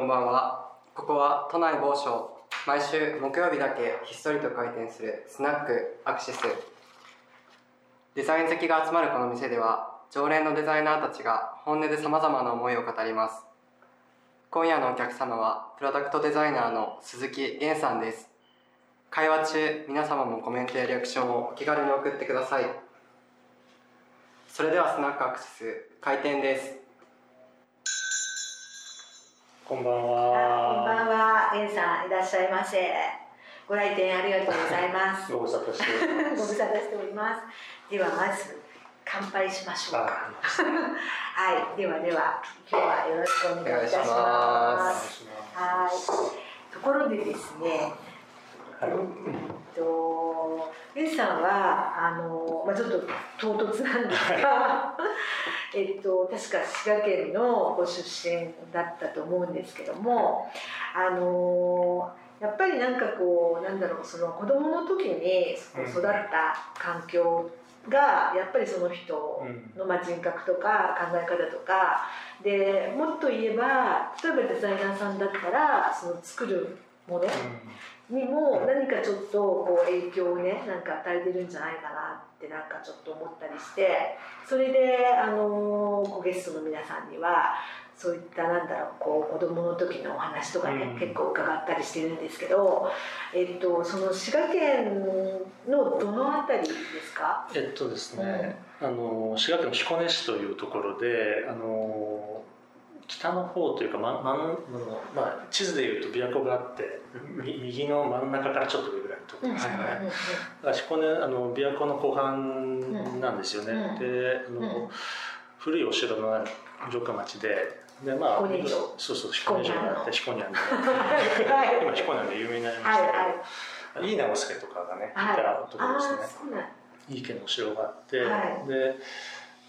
こんばんは。ここは都内某所毎週木曜日だけひっそりと開店するスナックアクシス。デザイン好きが集まるこの店では常連のデザイナーたちが本音でさまざまな思いを語ります。今夜のお客様はプロダクトデザイナーの鈴木源さんです。会話中皆様もコメントやリアクションをお気軽に送ってください。それではスナックアクシス開店です。こんばんあこんばは。んは、エンさんいらっしゃいませ。ご来店ありがとうございます。ご無沙汰しておりごます。無沙汰しております。ではまず乾杯しましょう はい、ではでは今日はよろしくお願いいたしま。ますすはい。ところでですね、はい。えっと、さんはあのまあちょっと唐突なんですが、えっと確か滋賀県のご出身だったと思うんですけども、あのやっぱりなんかこうなんだろうその子供の時に育った環境がやっぱりその人うん。のまあ人格とか考え方とかでもっと言えば例えばデザイナーさんだったらその作るものにも何かちょっとこう影響をねなんか与えてるんじゃないかなってなんかちょっと思ったりしてそれであのこうゲストの皆さんにはそういったなんだろうこう子供の時のお話とかね、うん。結構伺ったりしてるんですけど、えっと、その滋賀県のどの辺りですか？えっとですね、あの滋賀県の彦根市というところで、あの北の方というか、ま、ままあ地図でいうと琵琶湖があって、み右の真ん中からちょっと上ぐらいのところですね。はいはい。うんうんだから彦根あの琵琶湖の後半なんですよね。うん。で、あの、うん。古いお城のある城下町で。でまあ、そうそう彦根城があって彦根あんではい今彦根で 有名になりまはい。したけど、はい。いい直輔とかがね、はい。いたところですね。いい家のお城があって、はい。で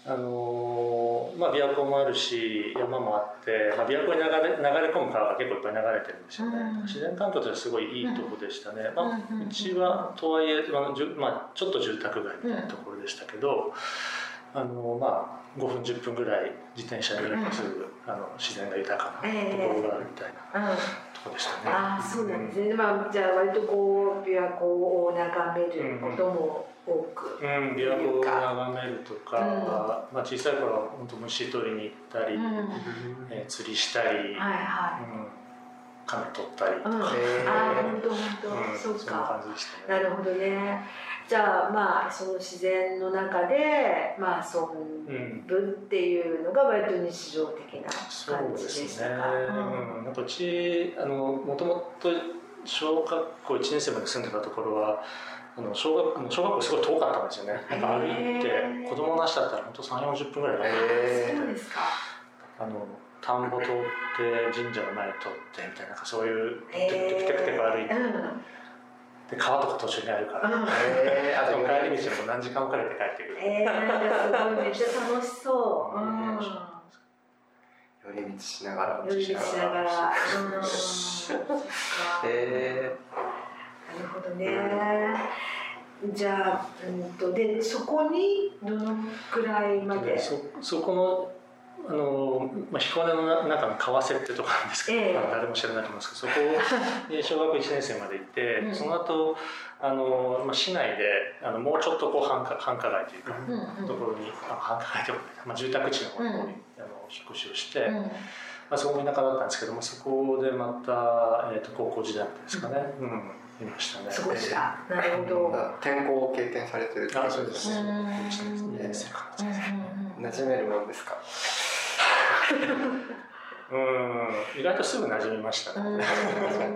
あのーまあ、琵琶湖もあるし山もあって、まあ、琵琶湖に流れ流れ込む川が結構いっぱい流れてるんですよね、うん。自然環境としてはすごいいいとこでしたね、まあうんうんうんうちはとはいえ、まあじゅまあ、ちょっと住宅街みたいなところでしたけど、あのまあ、5分10分ぐらい自転車で乗ればすぐ、あの自然が豊かなところがあるみたいなうん。ところでしたね。ああそうなんですね、まあ、じゃあ割とこう琵琶湖を眺めることも多く、うん、琵琶湖を眺めるとか、うん。まあ、小さい頃は本当虫取りに行ったり、うん。はいえー釣りしたり、はうん、亀取ったりい、うん、とか、へーああ本当本当、うんそうか。感じでしたね。なるほどね。じゃあまあその自然の中でまあ遊ぶっていうのが割と日常的なそう感じでですね。したか、うん、なんかうちあのもともと小学校1年生まで住んでたところは。あの小学あの小学校すごい遠かったんですよね。なんか歩いへてー子供なしだったら本当3、40分ぐらいかかるへそうですか。あの田んぼ通って神社の前通ってみたいななんかそういうへテクテクテクテク歩いて、うん。で川とか途中にあるから、うん。えー、あと帰り道も何時間もかけて帰ってくる、すごいめっちゃ楽しそう。うん。寄り道しながら寄り道しながら。うん。えなるほどね。じゃあ、うんと、で、そこにどのくらいまで？でそそこのあの、まあ、彦根の中の川瀬ってとこなんですけど、ええ。まあ誰も知らないと思うんですけどそこに 小学校1年生まで行って、うん。その後あの、まあ、市内であのもうちょっとこう繁華繁華街というか、うんうんところにあ繁華街というか、まあ、住宅地の方に、うん。あの引っ越しをして、うん。まあ、そこも田舎だったんですけどもそこでまた、えー、と高校時代ですかね、うんいましたね。過ごした。なるほど。ー、転校を経験されてるってこあとそうです。ね。うん2年生かうん。うん。うん馴染めるもんですかうん、意外とすぐ馴染みましたね。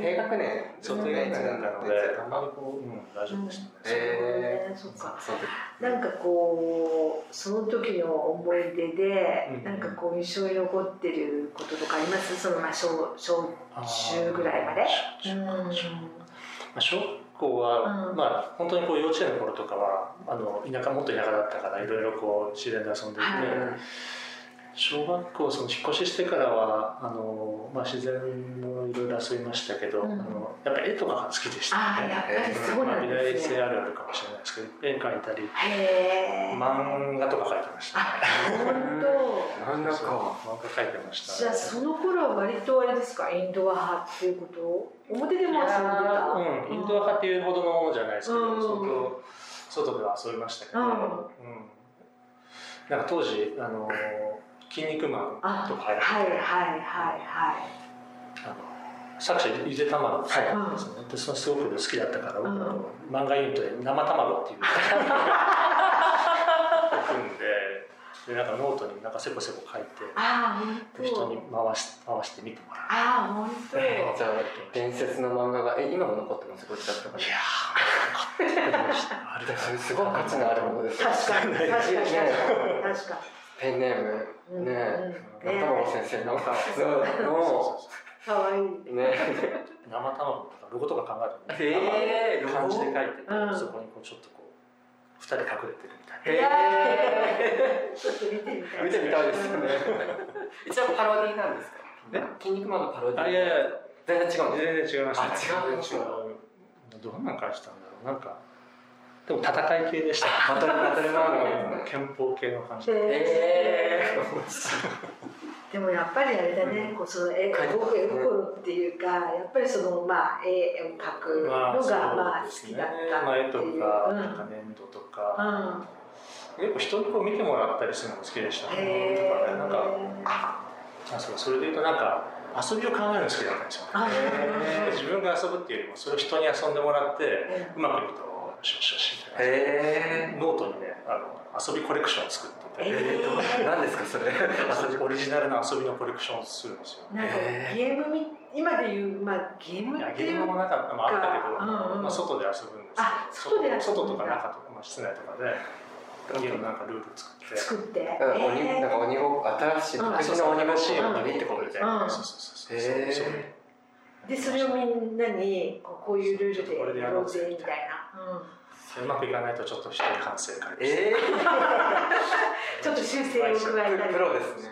低学年そう、低学年なので、あんまりこう、うん、大丈夫でしたね。えそっか。その時なんかこうその時の思い出で、うんなんかこう印象に残ってることとかあります？そのまあ小小中ぐらいまで？小うんまあ、小学校は、うんまあ、本当にこう幼稚園の頃とかは、あの田舎もっと田舎だったから、いろいろこう自然で遊んでいて。はい小学校その引っ越ししてからはあの、まあ、自然もいろいろ遊びましたけど、うん。あのやっぱ絵とかが好きでしたああやっぱりそうまあ、なん美大ですね。生あるあるかもしれないですけど絵描いたりへえ漫画とか描いてました。ねあ本当。漫画か。漫画描いてました。じゃあその頃は割とあれですかインドア派っていうこと？表でも遊んでた？うん、インドア派っていうほどのものじゃないですけど、うん。相当外では遊びましたけど、うん。うん。なんか当時あの「キン肉マン」あとかはいはいはいはいあの作者ゆで卵ですね、うん。ですねでそのすごく好きだったから、僕うん。あの漫画ユニットで「生卵」っていう。組んででなんかノートになんかせこせこ書いてああ本当。で人に回し回して見てもらう。ああ本当。じゃあ伝説の漫画がえ今も残ってます？こっちだったかいやー、あれらそれすごい価値のあるものですよ。確かに確かに確かに。確かペンネーム。にねうん。うん玉子先生の。ののかわいい。ね生卵とかロゴとか考えてえー漢字で書いてそこにこうちょっとこう二人隠れてるみたいいやえちょっと見てみたい。見てみたいですよね。一応パロディなんですか？え？筋肉マンのパロディ。な。あいやいや。全然違うん全です然違いまし違う。どんな感じしたんだろう。なんかでも戦い系でした。バトルバトル漫画ですね憲法系の感じ。え でもやっぱりあれだね、こうその絵心っていうかやっぱりそのまあ絵を描くのがまあ好きだったっていう。か、うん。なんか粘土とか、うん。結構人にこう見てもらったりするのも好きでしたね。へとかね。なんかあそうそれで言うとなんか遊びを考えるの好きだったんですよ。自分が遊ぶっていうよりもそれを人に遊んでもらってうまくいくとよしよしよしみたいな。えノートにねあの遊びコレクションを作ってて、えー、何ですかそれ？オリジナルの遊びのコレクションをするんですよ。なんかゲームみ今でいうまあゲームっていうゲームもなんかまああったけど、うんうんまあ、外で遊ぶんですあ外で外とか中とか、まあ、室内とかでなんかルール作って。作って、うん鬼えーなんか鬼ご新しいうん。独自の鬼ごっこ新しいがのにってこととで、うんそうそうそうそう。へー。そうでそれをみんなにこうこういうルールでやろうぜみたいな、うまくいかないとちょっと一人反省会え ちょっと修正を加えたー、りプロですね。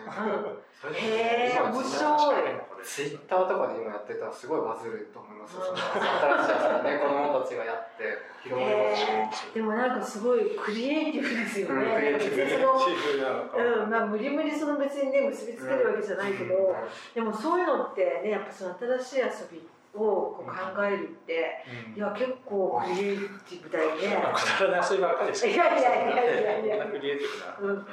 うん。へー今面白い。ツイッターとかで今やってたらすごいバズると思います。よ、その新しい遊びね 子供たちがやって広まりますでもなんかすごいクリエイティブですよね、うんクリエイティブ。うんまあ、無理無理その別にね結びつけるわけじゃないけど、でもそういうのってねやっぱその新しい遊びをこう考えるって、うん。いや結構クリエイティブだよね、まあ、くだらない遊びばっかりですいやいやいやいやいやクリエイティブな。うん、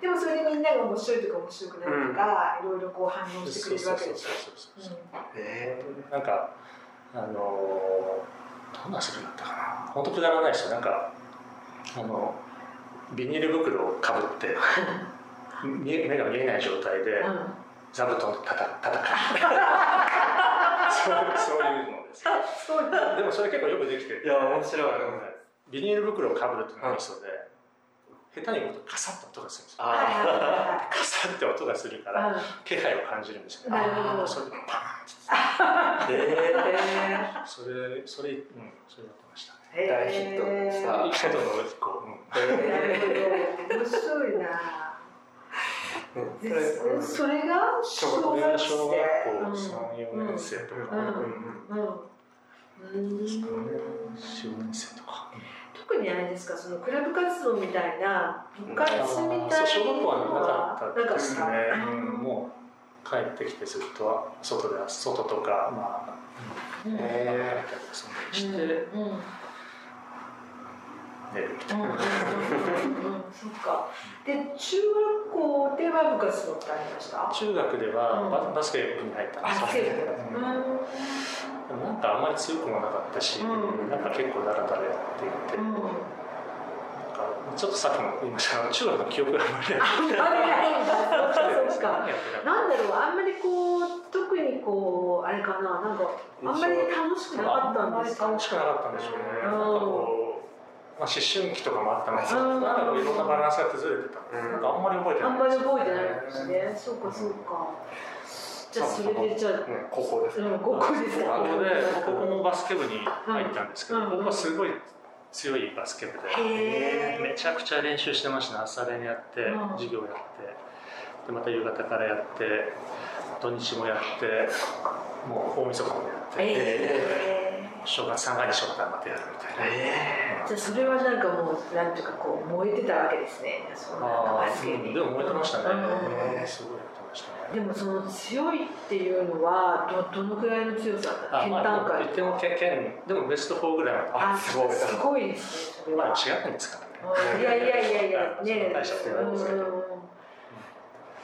でもそれでみんなが面白いとか面白くないとか、いろいろこう反応してくれるわけでしょ。そうそうそうそうえなんかあのーどんな遊びだったかな本当くだらないですよなんかあのビニール袋をかぶって目が見えない状態で座布団とたた戦うそうそういうの。ですでもそれ結構よくできて。ていや面白い。ビニール袋をかぶるっていうのがミソで、下手に言うとカサッと音がするんですよ。カサッて音がするから気配を感じるんですよ。なるほど。それでパーえー。ンそれそれうんそれやってましたね。大ヒットした。一言のこう、うん。ー、なるえほど。面白いなそれそれが小これが学小学校生3、4年生とか、うん。うん。うん。うん。うん。4年生とか。特にあれですかそのクラブ活動みたいな部活みたいな小学校はなかったですねもう帰ってきてずっと外で外とかまあ、うん。え遊ん。だりしてうんうん寝るみたそっか。で中学校では部活動ってありました？中学ではうん。ババスケ部に入ったんですよ。バスケ部うん。なんかあんまり強くもなかったし、うん。なんか結構ダラダラやっていて、なんかちょっとさっきも言いました。が中学の記憶があんまりない。ないんだ。ろう。あんまりこう特にこうあれかな。なんかあんまり楽しくなかったんですか？あんまり楽しくなかったんでしょうね。うんなんかこう、まあ、思春期とかもあったんですけど、うんなんかいろんなバランスが崩れてた。うん。なんかあんまり覚えてない。あんまり覚えてないんですね。そうかそうか。じゃあそれでじゃあね、高校です。うん高校です。かここで、ここもバスケ部に入ったんですけど、うん。ここはすごい強いバスケ部で、めちゃくちゃ練習してました。ね。朝練やって、うん。授業やって、でまた夕方からやって、土日もやって、もう大晦日もやって、え正月三が日正月までやるみたいな、えじゃあそれはなんかもうなんていうかこう燃えてたわけですね。そのなんかあバスケに。でも燃えてましたね、うん。すごいやってましたね。でもその強いっていうのはどどのくらいの強さだった県あまあ段階言っても県県でもベスト4ぐらいまであすごい。すごいですねまあ違うんですからね。うんいやいやいやいやね大したことないですけど。うん。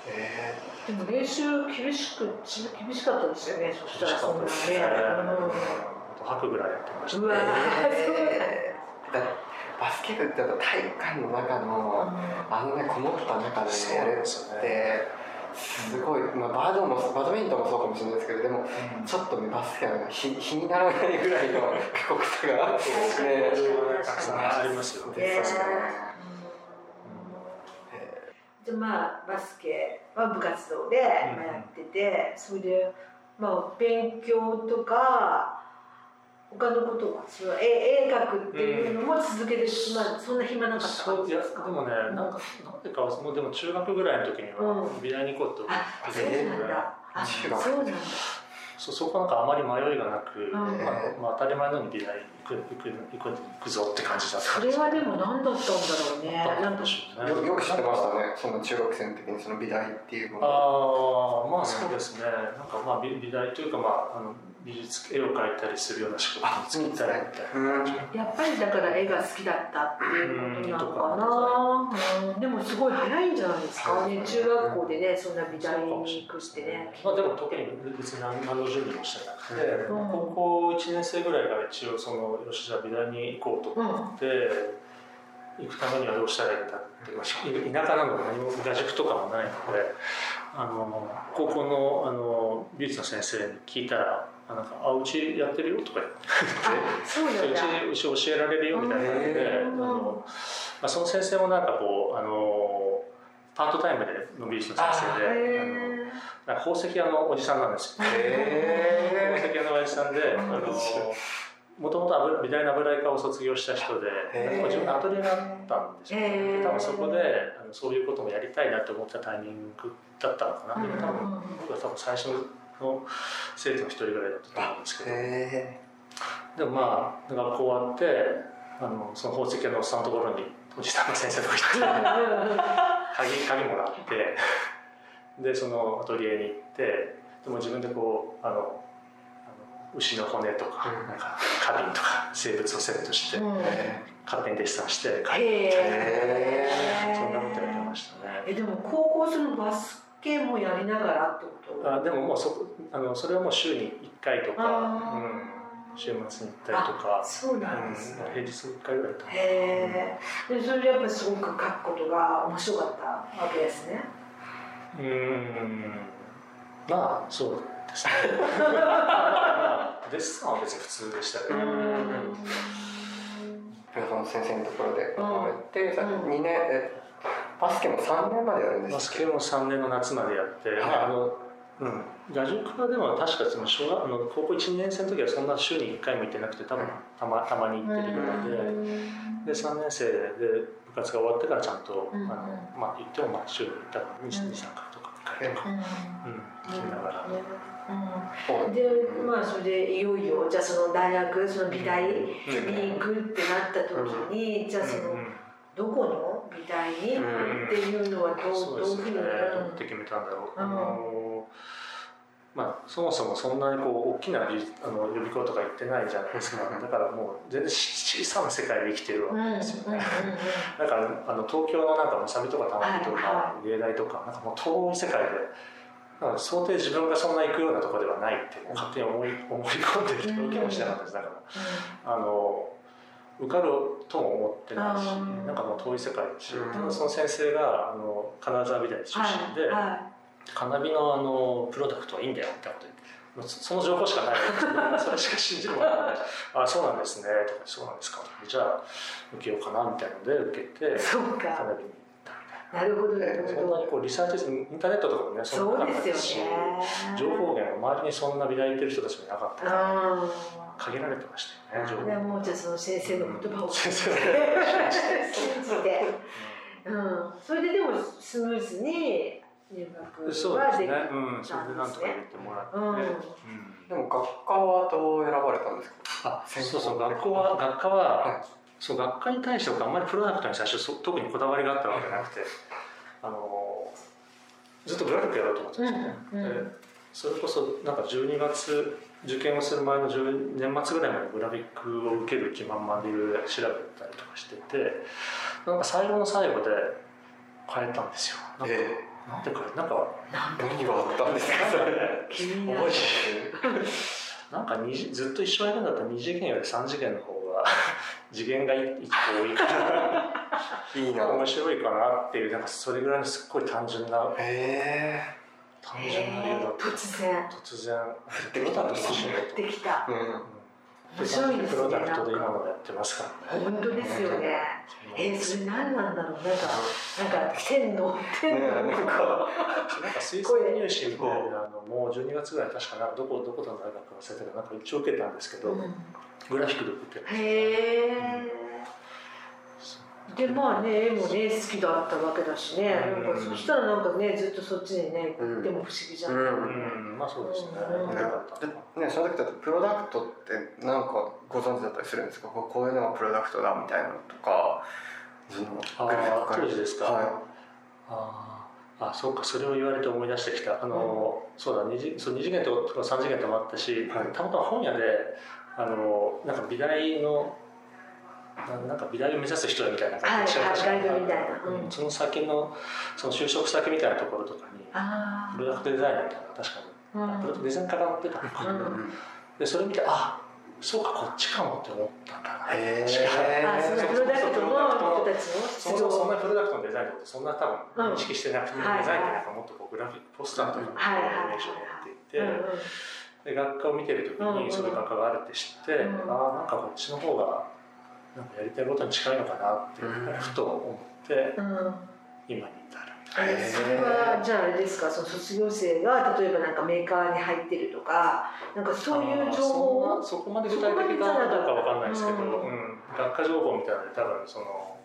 えでも練習厳しく厳しかったですよねそしたら。そんなね吐くぐらいやってましたねバスケ部ってやっぱ体育館の中のあのねこもった中でやるってすごい、まあ、バドもバドミントンもそうかもしれないですけどでもちょっとねバスケが日日にならないぐらいの 過酷さが。ねたくさんありますよ。ね。ね。確かに。でまあバスケは部活動でまあやってて、それでまあ勉強とか他のことはその絵絵描くっていうのも続けてしまう、そんな暇なかったそういやですかでもねなんかなんでかもうでも中学ぐらいの時にはうん。美大に行こうと思あってそうなんだ。あ中学そうなんだ。そそこなんかあまり迷いがなく、ん。まあまあ、当たり前のように美大行く行く行く行くぞって感じだったそれはでも何だったんだろうね。なんかよよく知ってましたねその中学生の時にその美大っていうもの。ああまあそうですね。なんかまあ美美大というかまああの美術絵を描いたりするような仕事に就きたいみたいな感じ。やっぱりだから絵が好きだったっていうことなのかな、うん、でもすごい早いんじゃないですか？ね中学校でねそんな美大に行くってね。まあでも特に別に何何の準備もしてなくて、うん。高校1年生ぐらいから一応そのよしじゃあ美大に行こうと思って、行くためにはどうしたらいいんだって、まあ、田舎なので何も画塾とかもないのであの高校のあの美術の先生に聞いたら「あなんかあうちやってるよ」とか言って。うちうち教えられるよみたいな感じで、へあのまあ、その先生もなんかこうあのパートタイムでの美術の先生であのへなんか宝石屋のおじさんなんですよ。へ宝石屋のおじさんで、あのもともと美大の油絵科を卒業した人で、自分のアトリエがあったんですよ、へー。で多分そこであのそういうこともやりたいなと思ったタイミングだったのかな、で多分僕は多分最初の生徒の一人ぐらいだったと思うんですけど、えでもまあ学校終わってあのその宝石屋のおっさんのところにおじさんの先生のとこ行って鍵鍵もらってでそのアトリエに行ってでも自分でこうあの牛の骨とか,、うん。なんか花瓶とか生物をセットして、うん。勝手にデッサンして書いてそんなことやってましたね。えでも高校そのバスケもやりながらってこと？あでももうそこあのそれはもう週に1回とか、あうん、週末に行ったりとか。そうなんですね。うん、平日1回ぐらいだったへえでそれでやっぱりすごく書くことが面白かったわけですね。うーん。まあそうですね。まあまあデッサンは別に普通でしたけど、その先生のところでうん。行ってさうん。2年えバスケも3年までやるんですバスケも3年の夏までやって、はい。あのうん、画塾はでも確かその小学あの高校1年生の時はそんな週に1回も行ってなくて多分たまたまに行ってるぐらいで、で3年生で部活が終わってからちゃんと、うん。あのまあ言ってもまあ週に多分23回とか1回とか、うん、行きながら。うん。でまあそれでいよいよじゃあその大学その美大に行くってなった時にじゃあそのどこの美大にっていうのはどうどういうふうにどうやって決めたんだろう、うん。あのまあ、そもそもそんなにこう大きな美あの予備校とか行ってないじゃないですか、うん。だからもう全然小さな世界で生きてるわけですよね、うんだからあの東京のなんかむさびとかたまみとはいか芸大とかなんかもう遠い世界で想定自分がそんな行くようなところではないって勝手に思い思い込んでるうん受けもしなかったです。だからあの受かるとも思ってないしなんかもう遠い世界だし、うん。ただその先生があの金沢美大出身で、はいはカナビのあのプロダクトはいいんだよみたいなこと言ってそその情報しかないのそれしか信じるものがない。あそうなんですね。とかそうなんですか。じゃあ受けようかなみたいなので受けていそうカナかビに行ったみたいな。るほどなるなそんほどなにこうリサーチインターネットとかもねそんそななうですよかったしね。情報源が周りにそんな美大行ってる人たちもいなかったから。あ限られてましたよねもうじゃあその先生の言葉を。先生の信じ て。うん。それででもスムーズに入学そうですね。はできたうん。それでなんとか入れてもらって、うん。うん。でも学科はどう選ばれたんですか？あそうそう学校は学科は、はい、そう学科に対して僕あんまりプロダクトに最初そ特にこだわりがあったわけじゃなくて、あのずっとグラフィックやろうと思ってましたね、うんうん、それこそなんか12月受験をする前の年末ぐらいまでグラフィックを受ける気満々でいろいろ調べたりとかしててなんか最後の最後で変えたんですよ。なんか、えー、なんで変えなんか何があったんですか？それ気になんかずっと一緒にやるんだったら2次元より3次元の方が 次元が一個多いからいいな。面白いかなっていうなんかそれぐらいのすっごい単純なへ単純な理由だった。突然。突然。できた。んですできた、うん。面白いですね。プロダクトで今までやってますからね。本当ですよね。えー、それ何なんだろう。なんか、なんか天の天のなんか、なんか水槽入試みたいなのもう12月ぐらい確かなどこどこの大学忘れたかなんか一応受けたんですけど、うん、グラフィックで受けて。へえ。でまあね絵もね好きだったわけだしね、うん、なんかそしたらなんかねずっとそっちにね行っても不思議じゃない、うん。うん、まあそうですね、うん、ねその時だとプロダクトってなんかご存知だったりするんですか？こういうのがプロダクトだみたいなのとかそのあ当時ですか、はい、ああそうか。それを言われて思い出してきた。あの、そうだ 2, 次そう2次元とか3次元ともあったし、はい、たまたま本屋であのなんか美大のなんか美大を目指す人みたいな感じで、はいはい、みたいな、うん、その先のその就職先みたいなところとかにプロダクトデザイナーみたいな確かに、うん、プロダクトデザインから載ってた。のかな、うん、でそれ見てあそうかこっちかもって思ったんだな。へえプロダクトの人たちのそもそもそんなプロダクトのデザインのことそんな多分認識してなくて、デザインってなんかもっとこうグラフィックポスターとかのイメージを持っていて、で学科を見てる時にそういう学科があるって知って、ああなんかこっちの方がなんかやりたいことに近いのかなってふと思って、今に至る。えそれはじゃああれですか？その卒業生が例えばなんかメーカーに入ってるとかなんかそういう情報そこまで具体的かどうかわかんないですけど、うん、学科情報みたいなので多分その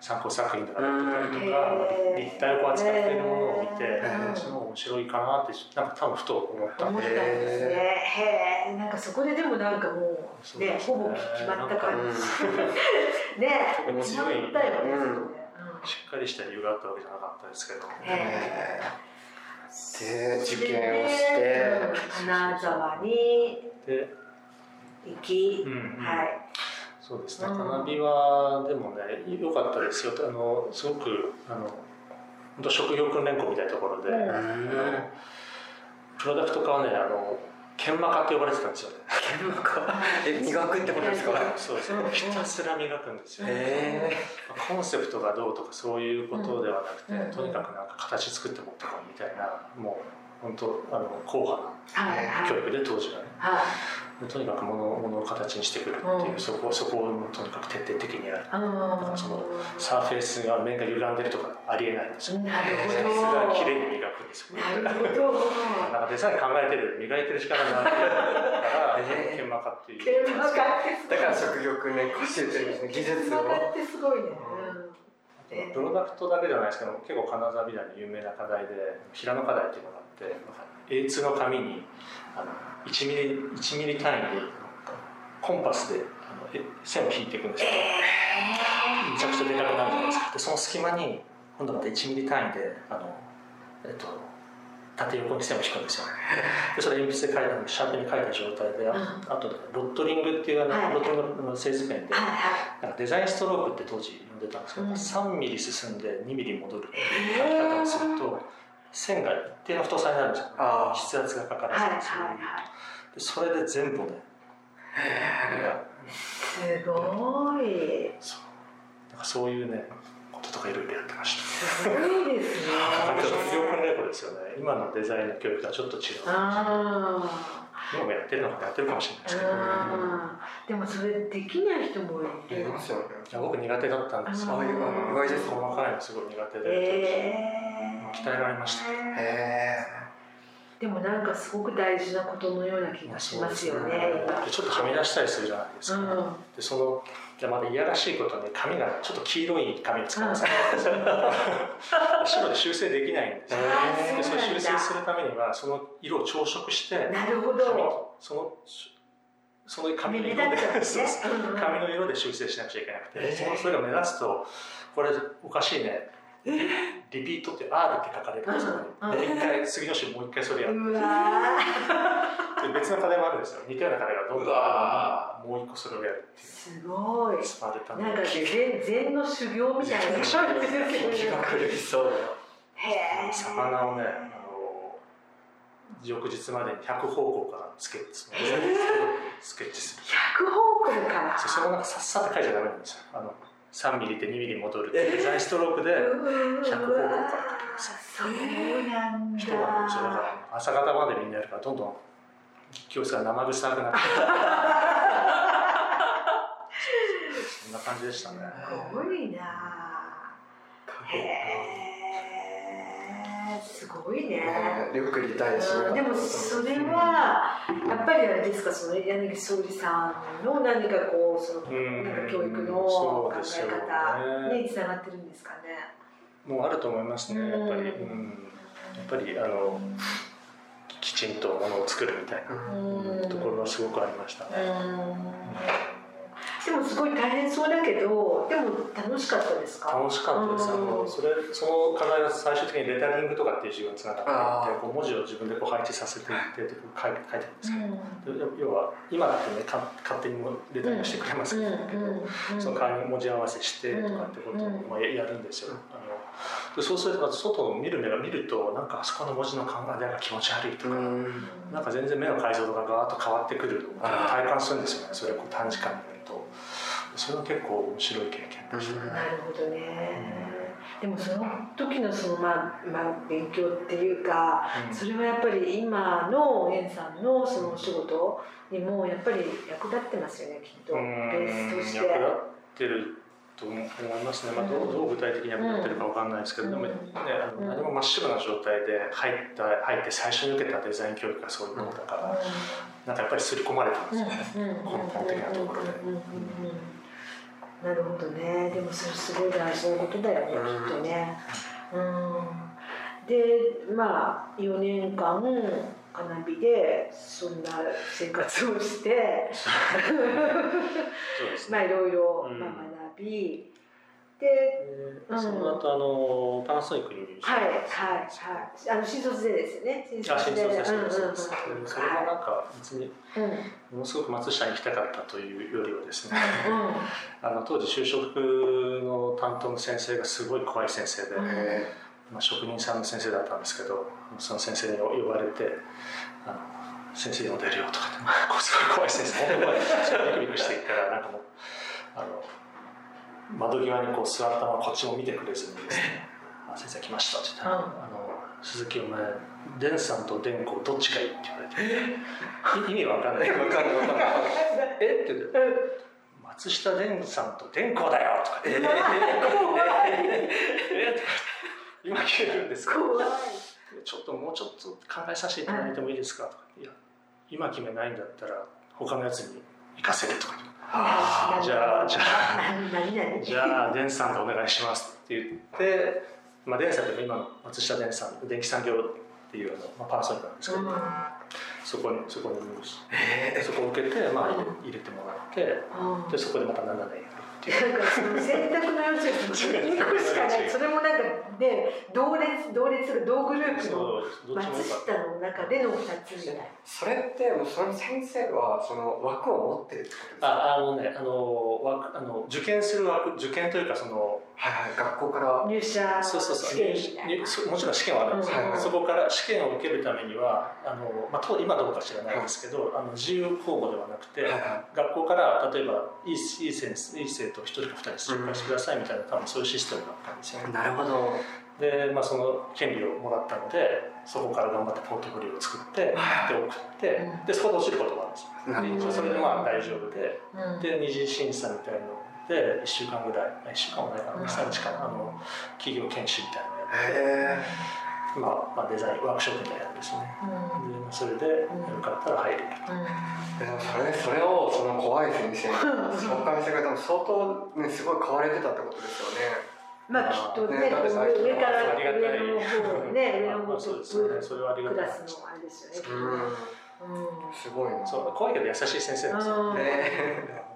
参考作品とかだったりとか、立体を扱っているものを見て、その面白いかなってなんか多分ふと思ったんで。へえ、なんかそこででもなんかもうね、ほぼ決まった感じ。ね、面白い。しっかりした理由があったわけじゃなかったですけど。へで受験をして金沢に行き、はい。そうですね、花火はでもね良かったですよ。あのすごくあの本当職業訓練校みたいなところで、プロダクト科はねあの研磨科って呼ばれてたんですよね。研磨科？え磨くってことですか？そうですね。ひたすら磨くんですよ、ね、コンセプトがどうとかそういうことではなくて、とにかくなんか形作って持ってこいみたいなもう本当あの硬派な教育で当時はね、はいとにかくものものを形にしてくるっていう、うん、そこそこをとにかく徹底的にやる、うん、そのサーフェイスが面が歪んでるとかありえないんですよ。なるほど。サーフェイスが綺麗に磨くんですよ。なるほど。なんかデザイン考えてる。磨いてる力がないから 研磨家っていう。研磨家ってだから職業訓練講習っていう技術を。ってすごいね、プロダクトだけじゃないですけど結構金沢美大の有名な課題で平野課題っていうのがあって A2 の紙にあの1ミリ1ミリ単位でコンパスであの線を引いていくんですけど、めちゃくちゃでかくなるじゃないですか。でその隙間に今度また1ミリ単位であの、えっと、縦横に線を引くんですよ。でそれ鉛筆で書いたシャープに書いた状態で、うん、あとでロットリングっていうあの、はい、ロットリングの製図ペンで、なんかデザインストロークって当時呼んでたんですけど、うん、3ミリ進んで2ミリ戻るっていう書き方をすると。線が一定の太さになるん。ですよ、筆圧がかからず、はいはいはい、それで全部ね。すごい。そう。なんかそういうねこととかいろいろやってました。すごいですね。ですよね。今のデザインの教育とはちょっと違う。あ今もやってるのかやってるかもしれないですけど、でもそれできない人もいる。ますよね。僕苦手だったんですよ。意外です細かいのすごい苦手で、えー、鍛えられました。でもなんかすごく大事なことのような気がしますよね。ちょっとはみ出したりするじゃないですか。うん、でそのじゃまだいやらしいことに髪がちょっと黄色い髪を使います、ね、白で修正できないんです。でそれ修正するためにはその色を調色してなるほど。そのその髪の色で、髪の色で修正しなくちゃいけなくて、えー。そのそれが目立つとこれおかしいねリリピートって R って書かれるんですよね、うんで一回次の週もう一回それやるうわー。で別の課題もあるんですよ。似たような課題がどんどんあるのにもう一個それをやるっていう。すごい。スパルタの。なんか禅禅の修行みたいな気が狂いそうへえ魚をねあの翌日までに100方向からスケッチするスケッチする100方向からそれもなんかさっさと書いちゃダメなんですよあの3ミリで2ミリ戻るってデザインストロークで100 100方向から書きますそうなんだだから朝方までみんなやるからどんどん教室が生臭くなって。そんな感じでしたね。すごいなへえすごいね。ねよく理解しうんでもそれはやっぱりあれですかその柳総理さんの何かこうそのうん。なんか教育の考えね方につながってるんですかね。もうあると思いますねやっぱり、うん。うん、やっぱりあのきちんとものを作るみたいなうん。ところはすごくありましたね、でもすごい大変そうだけどでも楽しかったですか？楽しかったです、あうん。のそれその課題は最終的にレタリングとかっていう授業につながっていってこう文字を自分でこう配置させていって書いて書いてるんですけど、うん。要は今だってねか勝手にレタリングしてくれますけど、その代わりに文字合わせしてとかってことをうんまあやるんですよ、あのでそうすると外を見る目が見るとなんかあそこの文字の考えが気持ち悪いとか、うん。なんか全然目の解像度がガーッと変わってくる体感するんですよね。それをこう短時間でそれは結構面白い経験でしたね、なるほどね。でもその時のそのまあまあ勉強っていうか、うん。それはやっぱり今のエンさんのそのお仕事にもやっぱり役立ってますよねきっと。ベースとして。役立ってると思いますね、まあ、どうどう具体的に役立ってるかわかんないですけど、でもねあのうん。何も真っ白な状態で入った入って最初に受けたデザイン教育がそういうものだから、なんかやっぱり刷り込まれてますよね、根本的なところで。なるほどね。でもそれすごい大事なことだよね、うん。きっとね。うん。でまあ4年間カナビでそんな生活をして。ね。まあいろいろ学び、うん。その後あのパナソニックに入社。はいはいはい。あの新卒でですよね。新あ新卒で。すうんうんそうでそれもなんか別にものすごく松下に行きたかったというよりはですねうん。あの当時就職の担当の先生がすごい怖い先生で、うん。えまあ、職人さんの先生だったんですけどその先生に呼ばれて「あの先生呼んでるよ」とかって、まあ、こうすごい怖い先生。本ビクビクしていったらなんかもうあの窓際にこう座ったままこっちも見てくれずにですね「あ先生来ました」って言ったら「うん。あの鈴木お前デンさんとデンコどっちがいい?」って言われて。意味わかんない。かるわかる。え？って言って。松下蓮さんと蓮光だよとか。言って、怖いえ。とか今決めるんですか？怖い。ちょっともうちょっと考えさせていただいてもいいですか？とか。いや今決めないんだったら他のやつに行かせるとかあじゃあじゃあじゃあ蓮さんでお願いしますって言って、まあ、蓮さんって今の松下蓮さん電気産業っていうあの、まあ、パーソニックなんですけど、そこにそこにえそこを受けて、まあ、入れてもらってうんでそこでまた7年やるっていう。なんかその選択の余地が2個しかない。それもなんかね同列同列が同グループの松下の中での2つみたいな。それってもうその先生はその枠を持ってるってことですか？ああのねあの枠あの受験する枠受験というかそのはいはい学校から。入社そうそうそう。試験みたいな入そもちろん試験はあるんですよ、うん。そこから試験を受けるためにはあの、まあ、当今どうか知らないですけど、あの自由公募ではなくて、はいは学校から例えばいいいい先生いい生徒1人か2人紹介してくださいみたいな、多分そういうシステムだったんですよね。いなるほど。で、まあ、その権利をもらったのでそこから頑張ってポートフォリオを作ってではい。送ってうん。でそこで落ちることもあるんですよ。なるほど。それでまあ大丈夫で。うん。で二次審査みたいなので1週間ぐらい1週間もないかなうん。23日かなあの企業研修みたいなのやって、へまあまあ、デザインワークショップみたいなのですね。うん。それでうんよかったら入れるえでもそれそれをその怖い先生に紹介してくれたの相当ねすごい変われてたってことですよね。まあきっとねね上からありがたい。上の方ね上の方まあそうですよね。トッそれはありがたい。プクラスのあれですよね。うん。うん。すごいな。そう怖いけど優しい先生なんですよ。うん。え本当に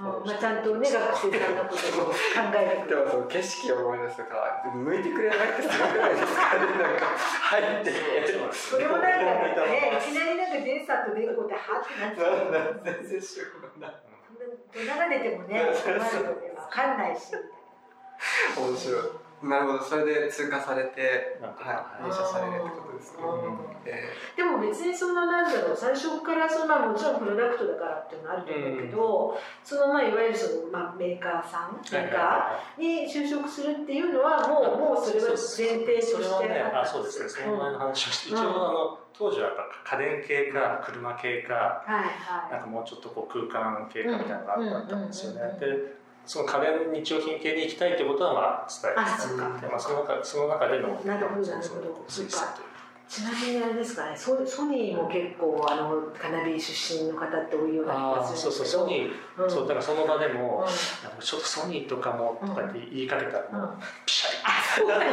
まあ、ちゃんとね学生さんのことを考えてくれるーでもその景色を思い出すとか向いてくれないってすごくないですかねなんか入って。それもなんかねいきなりなんかデンさんとデンコってはってなっちゃう全然しょうがない怒鳴られてもね困るよね分かんないし面白い。なるほど。それで通過されてはい。入社されるってことですねうん。えでも別にそのなんだろう最初からそのまあもちろんプロダクトだからっていうのはあると思うけど、そのまあいわゆるその、まあ、メーカーさんメーカーに就職するっていうのはもうもうそれは前提とそれはしてね、あ、そうですね。その前の話をして、うん。一応あの当時はやっぱ家電系か車系か、はいはなんかもうちょっとこう空間系かみたいなのがあったんですよね。うん。で、その家電日用品系に行きたいってことはまあ伝えあてまあその中その中でのなるほどなるほど。といういちなみにあれですかねソソニーも結構あのカナビ出身の方って多いような気がすそうそうるんですけど。ソニー、うん。そうだからその場でも、うん。ちょっとソニーとかもとかって言いかけたらもう、うん。ピシャリそうなんだ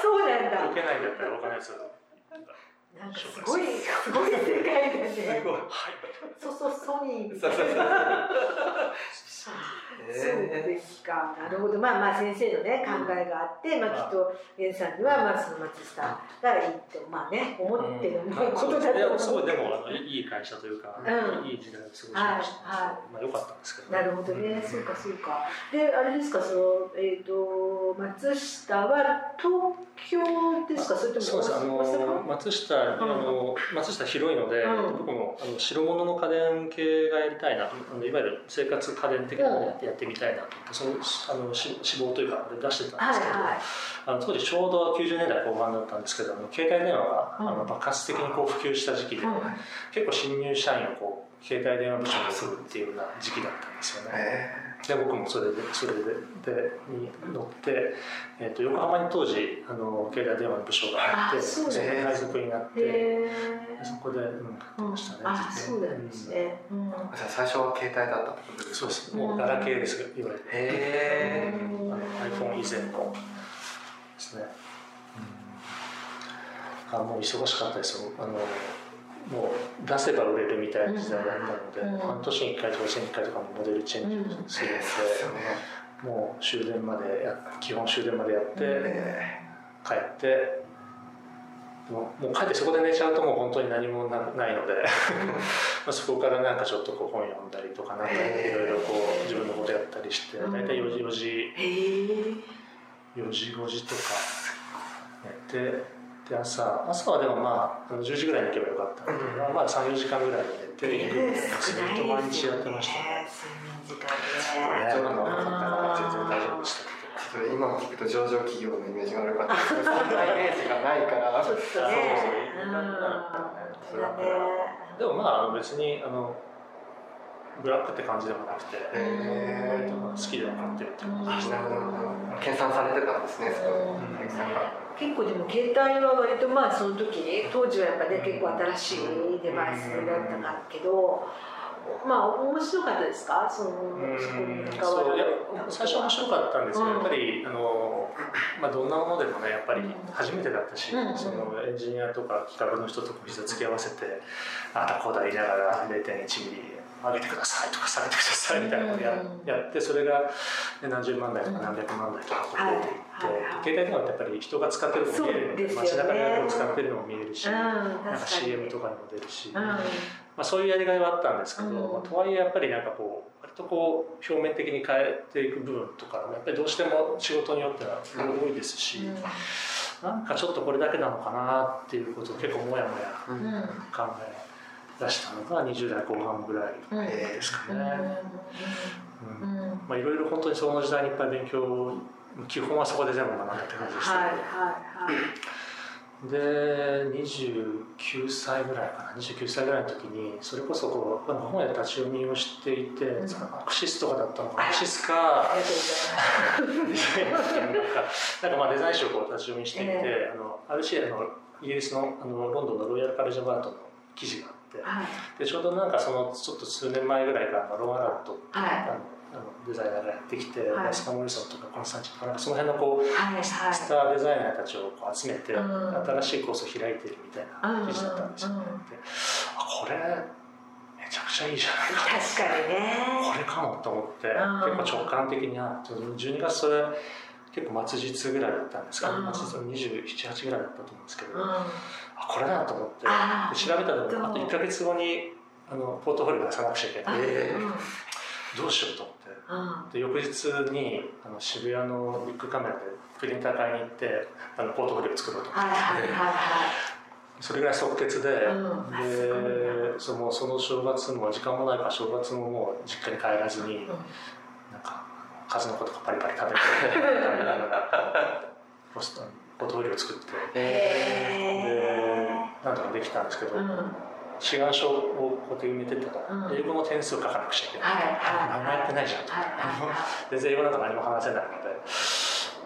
そうなんだ。受けないんだったらわかんないですよなんかすごいすごい世界だね。すごい。はい。そうそうソニーな。そうえですか。なるほど。まあまあ先生のね考えがあって、まあきっと源さんにはまあその松下がいいとまあね思ってるまあことだと思う。すごいでもあのいい会社という。か、う。んいい時代を過ごしました、はいまあ良かったんですけど、なるほどね。そう。かそう。か。であれですかそのえっ、と松下は東京ですかそれともそう。ですあの大阪？松下、あの松下広いので、うん。僕もあの白物の家電系がやりたいな。あのいわゆる生活家電的なのをやってみたいなと。思ってそのあのし志望というか出してたんはいですけど、はい。あの当時ちょうど90年代後半だったんですけどあの携帯電話が、うん。あの爆発的にこう普及した時期で、うん結構新入社員をこう携帯電話部署に送るっていうような時期だったんですよね。えで僕もそれでそれででに乗って、えー、と横浜に当時あの携帯電話の部署があってあそこで配属になって。そこで、うん、買ってましたね。あそうなんですね。うん。じゃあ最初は携帯だったってことうんですか？そうです。もうガラケーですが、いわゆる。へうんあの iPhone 以前のですね。あもう忙しかったですよ。あのもう出せば売れるみたいな時代だったので、うん。半年に1回とか1年に1回とかもモデルチェンジをするので、そうですよ。ねもう終電までや基本終電までやって、え帰ってもうもう帰ってそこで寝ちゃうともう本当に何もなないのでまあ そこからなんかちょっとこう本読んだりとかなんかいろいろこう自分のことやったりしてうん。大体4時4時へえ。4時5時とか寝てで朝朝はでもまああの10時ぐらいに行けばよかったので、うんまあ34時間ぐらい寝て行くみたいな少ずっと毎日やってましたね。睡眠時間ね。ね、今の分かったから全然大丈夫でしたけど。今聞くと上場企業のイメージが悪かったそんなイメージがないからちょっとね。そうそう。でもまああの別にあのブラックって感じでもなくて、へ割とまあ好きで分かってるって感じでなるほどなるほど研鑽されてたんですねそのうん鈴木さんが結構でも携帯は割とまあその時当時はやっぱね結構新しいデバイスだったけどまあ面白かったですか？そのうん。そこに関わる最初面白かったんですけど、うん。やっぱりあの、まあ、どんなものでもねやっぱりうん。初めてだったし、うんそのエンジニアとか企画の人と膝つき合わせてああだこうだ言いながら0.1ミリ上げてくださいとか下げてくださいみたいなのをや,、うん。やってそれがね何十万台とか何百万台とかこう増えていって、携帯電話ってやっぱり人が使ってるのも見えるのででね。街中ででも使ってるのも見えるし、うんなんか CM とかにも出るし、うん。まあ、そういうやりがいはあったんですけど、うん。まあ、とはいえやっぱりなんかこう割とこう表面的に変えていく部分とかもやっぱりどうしても仕事によっては多いですし、なんかちょっとこれだけなのかなっていうことを結構もやもや考え出したのが20代後半ぐらいですかうん。ね。いろいろ本当にその時代にいっぱい勉強基本はそこで全部学んだって感じでした。はいけど、はいはい。で29歳ぐらいかな。29歳ぐらいの時にそれこそこう本屋で立ち読みをしていて、ん。アクシスとかだったのかアクシスか。なんかまあデザイン誌をこう立ち読みしていて、えあの RCA のイギリスのあのロンドンのロイヤルカレッジ・オブ・アートの記事がて。はい。でちょうどなんかそのちょっと数年前ぐらいからローアラットはい。あのあのデザイナーがやってきて、はい。スカモリソンとかコンスタンチンとかなんかその辺のこうはいはい。スターデザイナーたちをこう集めて、うん。新しいコースを開いてるみたいな記事だったんですよね。うんでこれめちゃくちゃいいじゃないか。確かにね。これかもと思ってうん。結構直感的にあ12月それ結構末日ぐらいだったんですかうん。末日の278ぐらいだったと思うんですけど、これだと思って調べたらあとどう1か月後にあのポートフォリオ出さなくちゃいけない、えうん。どうしようと思って。うん。で翌日にあの渋谷のビッグカメラでプリンター買いに行ってあのポートフォリオ作ろうと思って。それぐらい即決で、でそのその正月も時間もないから正月ももう実家に帰らずに、はいなんか数の子とかパリパリ食べて食べながらポストポートフォリオを作って。えでなんとかできたんですけど、志願書をこうやって埋めてた。ら、うん。英語の点数を書かなくちゃいけない、はいはい何もやってないじゃん。と、全然英語なんか何も話せないので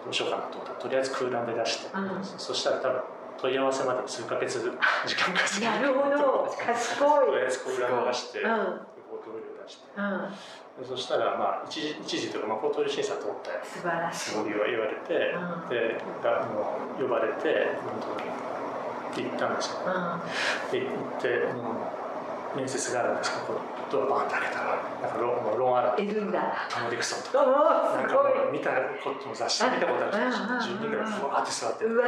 どうしようかなと思ったらとりあえず空欄で出して、うん。そしたら多分問い合わせまでに数ヶ月時間がかかる。なるほど。賢い。とりあえず空欄を出して、うん。ポートフォリオを出してそしたらまあ一時一時というか、まあ、ポートフォリオ審査通って素晴らしい。言わ言われて、うん。でがあの呼ばれて本当に行ったんですよ、うん。で行ってあの面接があるんですけどドアバンって開けたらなんかロンロンアラいるんだ。トム・ディクソンとかなんかもう見たことも雑誌で見たことある人うんうん10人ぐらいふわーって座ってうわ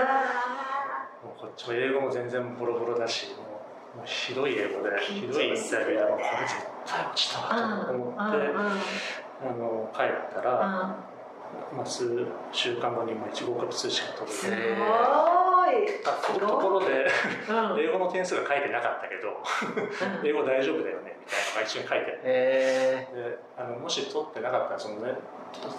もうこっちも英語も全然ボロボロだしもうもうひどい英語でひどいインタビューでもうこれ絶対たーわと思って、あの帰ったら、まあ、数週間後にもう一合格通知が届いすてごい。あとところでうん。英語の点数が書いてなかったけど英語大丈夫だよねみたいなのが一緒に書いてあってえであのもし取ってなかったらその、ね、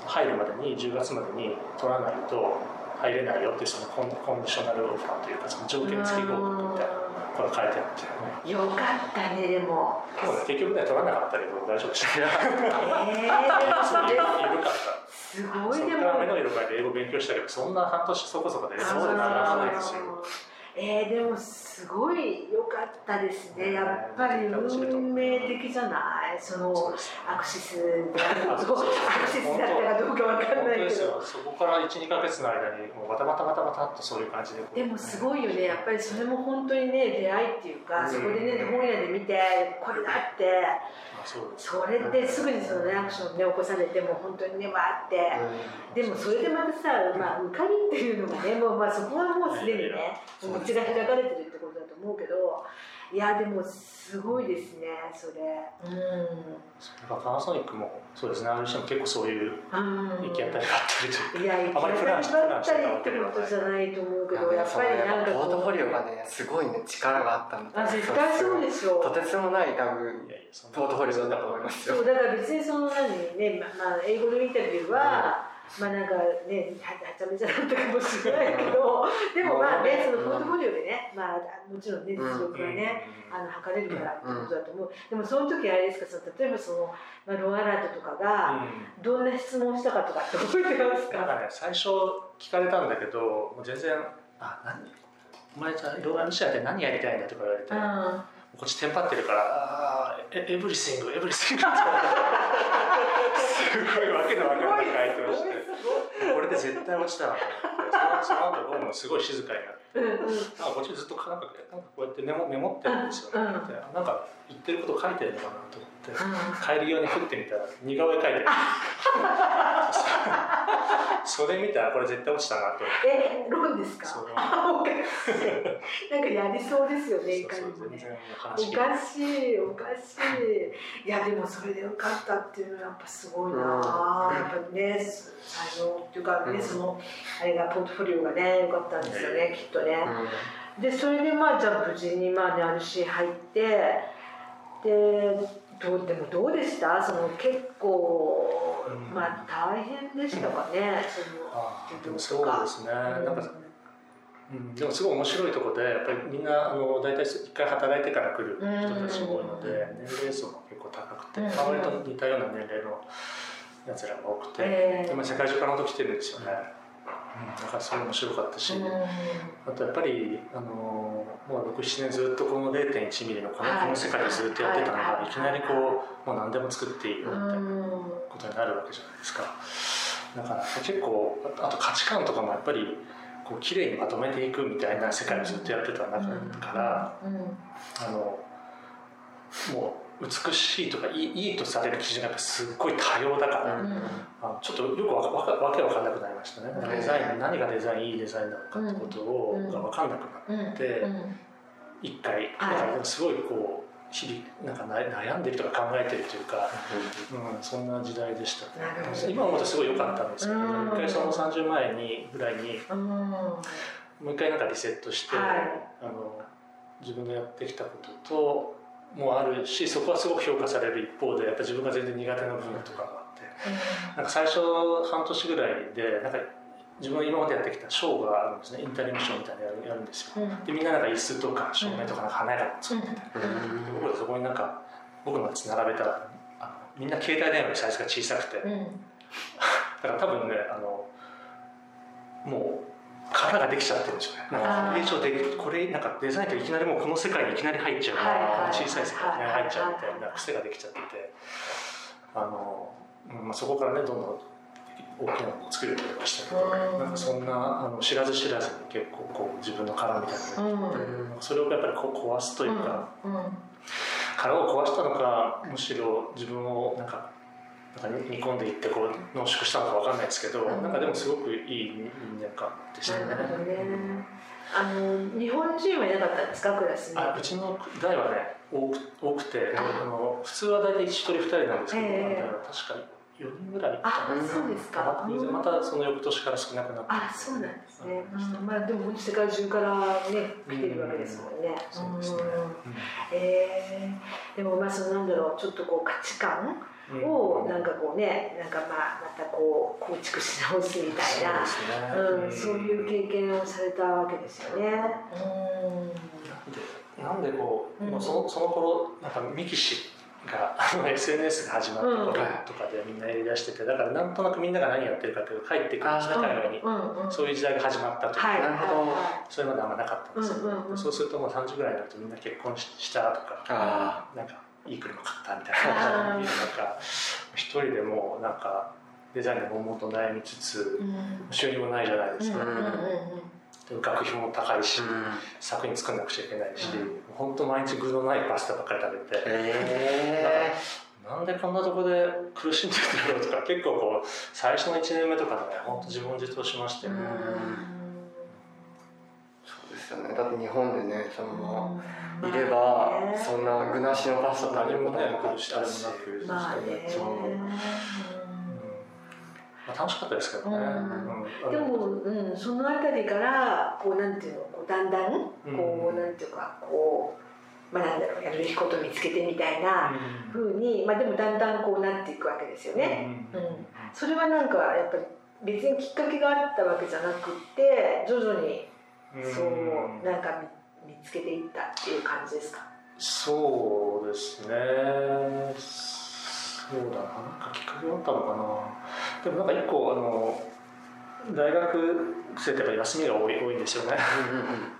入るまでに10月までに取らないと入れないよっていうそのコンコンディショナルオファーというかその条件付き合格みたいなこれ書いてあって、よかったねでも。結局ね取らなかったけど大丈夫でした。えー、でもそれ緩かった。すごいそでもっから。目の色英語勉強したけどそんな半年そこそこで英語でない。えー、でもすごい良かったですね。やっぱり運命的じゃない？そのアクシスであ アクシスだったかどうかわかん本当ないけど。ですよ。そこから1、2ヶ月の間にもうバタバタバタバタっとそういう感じで。でもすごいよね。やっぱりそれも本当にね出会いっていうか、うん。そこでね本屋で見てこれだって。あそうです。それですぐにそのねアクションね起こされても本当にねわーって。でもそれでまたさ、まあ、受かるっていうのがねもうまあそこはもうすでにね道が開かれてる思うけどいやでもすごいですねそれ。うん。パナソニックもそうですね、RC も結構そういううん。行き当たりがあったりというか。いや行き当たりばったりってことじゃないと思うけどやっぱりなんかポートフォリオがねねすごいね力があったみたいあ絶対そうでしょとてつもない多分いやいやそんなポートフォリオだと思いますよ。そうだから別にその何ね、ままあ、英語のインタビューは、まあなんかねははちゃめちゃだったかもしれないけど でもまあねそのポートフォリオでね、まあ、もちろんね実力がね、あの測れるからってことだと思う、でもその時あれですかその例えばその、まあ、ローラートとかがどんな質問をしたかとかって覚えてますか、なんかね、最初聞かれたんだけど、もう全然、あ、何？お前じゃあ、ローランドシェアで何やりたいんだとか言われて、うんこっちテンパってるから、エ everything、everything。って。すごいわけのわからない回答して、これで絶対落ちたなと思って、その後ロームすごい静かになって。うんうん。なんかこっちずっとなんかなんかこうやってメモメモってるんですよ、ね。うんでなんか言ってること書いてるのかなと思って、うん帰り際に振ってみたら似顔絵描いてる。それ見たらこれ絶対落ちたなと思ってえロンですか？そう。あおかしい。なんかやりそうですよねいかにもね。おかしいおかしい。いやでもそれで受かったっていうのはやっぱすごいな、うん。やっぱね才能っていうかね、うん。そのあれがポートフォリオがね良かったんですよねきっとね、うでそれでまあじゃあ無事にまあね RC 入ってでどうでもどうでした？その結構、うん。まあ大変でしたかね。そのあーでもそうですね、なんかうん、でもすごい面白いところでやっぱりみんなあの大体一回働いてから来る人たちが多いので、う年齢層も結構高くて、うん。まあ割と似たような年齢のやつらが多くて、えーでまあ世界中から本当来てるんですよね、うん、だからそれ面白かったし、あとやっぱりあのもう67年ずっとこの0.1ミリのこの,、はい。この世界でずっとやってたのが、はいい、きなりこうもう何でも作っていいよみたいなうんことになるわけじゃないですか。だから結構ああと価値観とかもやっぱりこう綺麗にまとめていくみたいな世界をずっとやってた中から、うん。あのもう美しいとかいいいいとされる基準がやっぱすっごい多様だから、うん。ちょっとよくわわかわけわかんなくなりましたね、うん。デザイン何がデザインいいデザインなのかってことを、うんが分かんなくなって。一回、すごいこう日々なんか悩悩んでるとか考えてるというか、うん、そんな時代でしたね。今思うとすごい良かったんですけど、うん。一回その30前にぐらいにうん。もう一回なんかリセットして、はい。あの自分のやってきたことともあるしそこはすごく評価される一方でやっぱ自分が全然苦手な部分とかがあって。なんか最初半年ぐらいでなんか自分が今までやってきたショーがあるんですね。インタリムショーみたいなのやるんですよ。うん。でみんななんか椅子とか照明とかなんか華やかなの作ってて、うん僕らそこになんか僕のやつ並べたらあのみんな携帯電話よりサイズが小さくて、うん。だから多分ねあのもう殻ができちゃってるんですよね。なんかこれ以上できこれなんかデザインっていきなりもうこの世界にいきなり入っちゃう、はいはい小さい世界に入っちゃうみたいはいな癖ができちゃっててあの、うんまあ、そこからねどんどん大きなものを作るようになりましたけど、うん。なんかそんなあの知らず知らずに結構こう自分の殻みたいなのうん。それをやっぱりこう壊すというか、うん。殻を壊したのかむしろ自分をなんかなんか煮込んでいってこう濃縮したのかわかんないですけど、うん。なんかでもすごくいい人間観でしたね。なるほどね。あの日本人はいなかったんですか？クラスに。あうちの代はね多く多くてあ。あの普通は大体1人2人なんですけど、ええ。だから確か4人ぐらいあかな。そうですか。またその翌年から少なくなって。あそうなんですね、うん、まあでも世界中からね来てるわけですもんね、そうですね。ん。えー、でもまあそのなんだろうちょっとこう価値観うんをなんかこうねなんかまあまたこう構築し直すみたいなそうね。うん、そういう経験をされたわけですよね。でなんでこう、うん。もうそのその頃なんかミキシがあの SNS が始まった頃うんとかでみんなやりだしててだからなんとなくみんなが何やってるかっていうのが入ってくるんですねあー海外に、うんうん、そういう時代が始まったとい。うか、はいなるほどはそれまであんまなかったんですよ、うんうんうん。そうするともう30ぐらいになるとみんな結婚ししたとか。あなんかいい車買ったみたいななんか一人でもうなんかデザインで悶々と悩みつついうん。収入もないじゃないですか、うんうんうんで学費も高いし、うん。作品作んなくちゃいけないし、うん。本当毎日具のないパスタばっかり食べて、えなんでこんなとこで苦しんでるんだろうとか結構こう最初の1年目とかね本当自問自答しましたよね、そうですよね。だって日本でねそのまうん。まいればそんな具なしのパスタ食べることもなかったし。く、まあね。そううんまあ、楽しかったですけどね、うん。うん。でも、うん、そのあたりからこうなんていうのこうだんだんこう、うんなんていうかこうまあなんだろうやるべきことを見つけてみたいなうん。ふうにまあでもだんだんこうなっていくわけですよね。うん。うん。それはなんかやっぱり別にきっかけがあったわけじゃなくって徐々にそうなんか見見つけていったっていう感じですか？そうですね。そうだな。なんかきっかけがあったのかな。でもなんか一個あの大学生ってやっぱり休みが多い多いんですよね。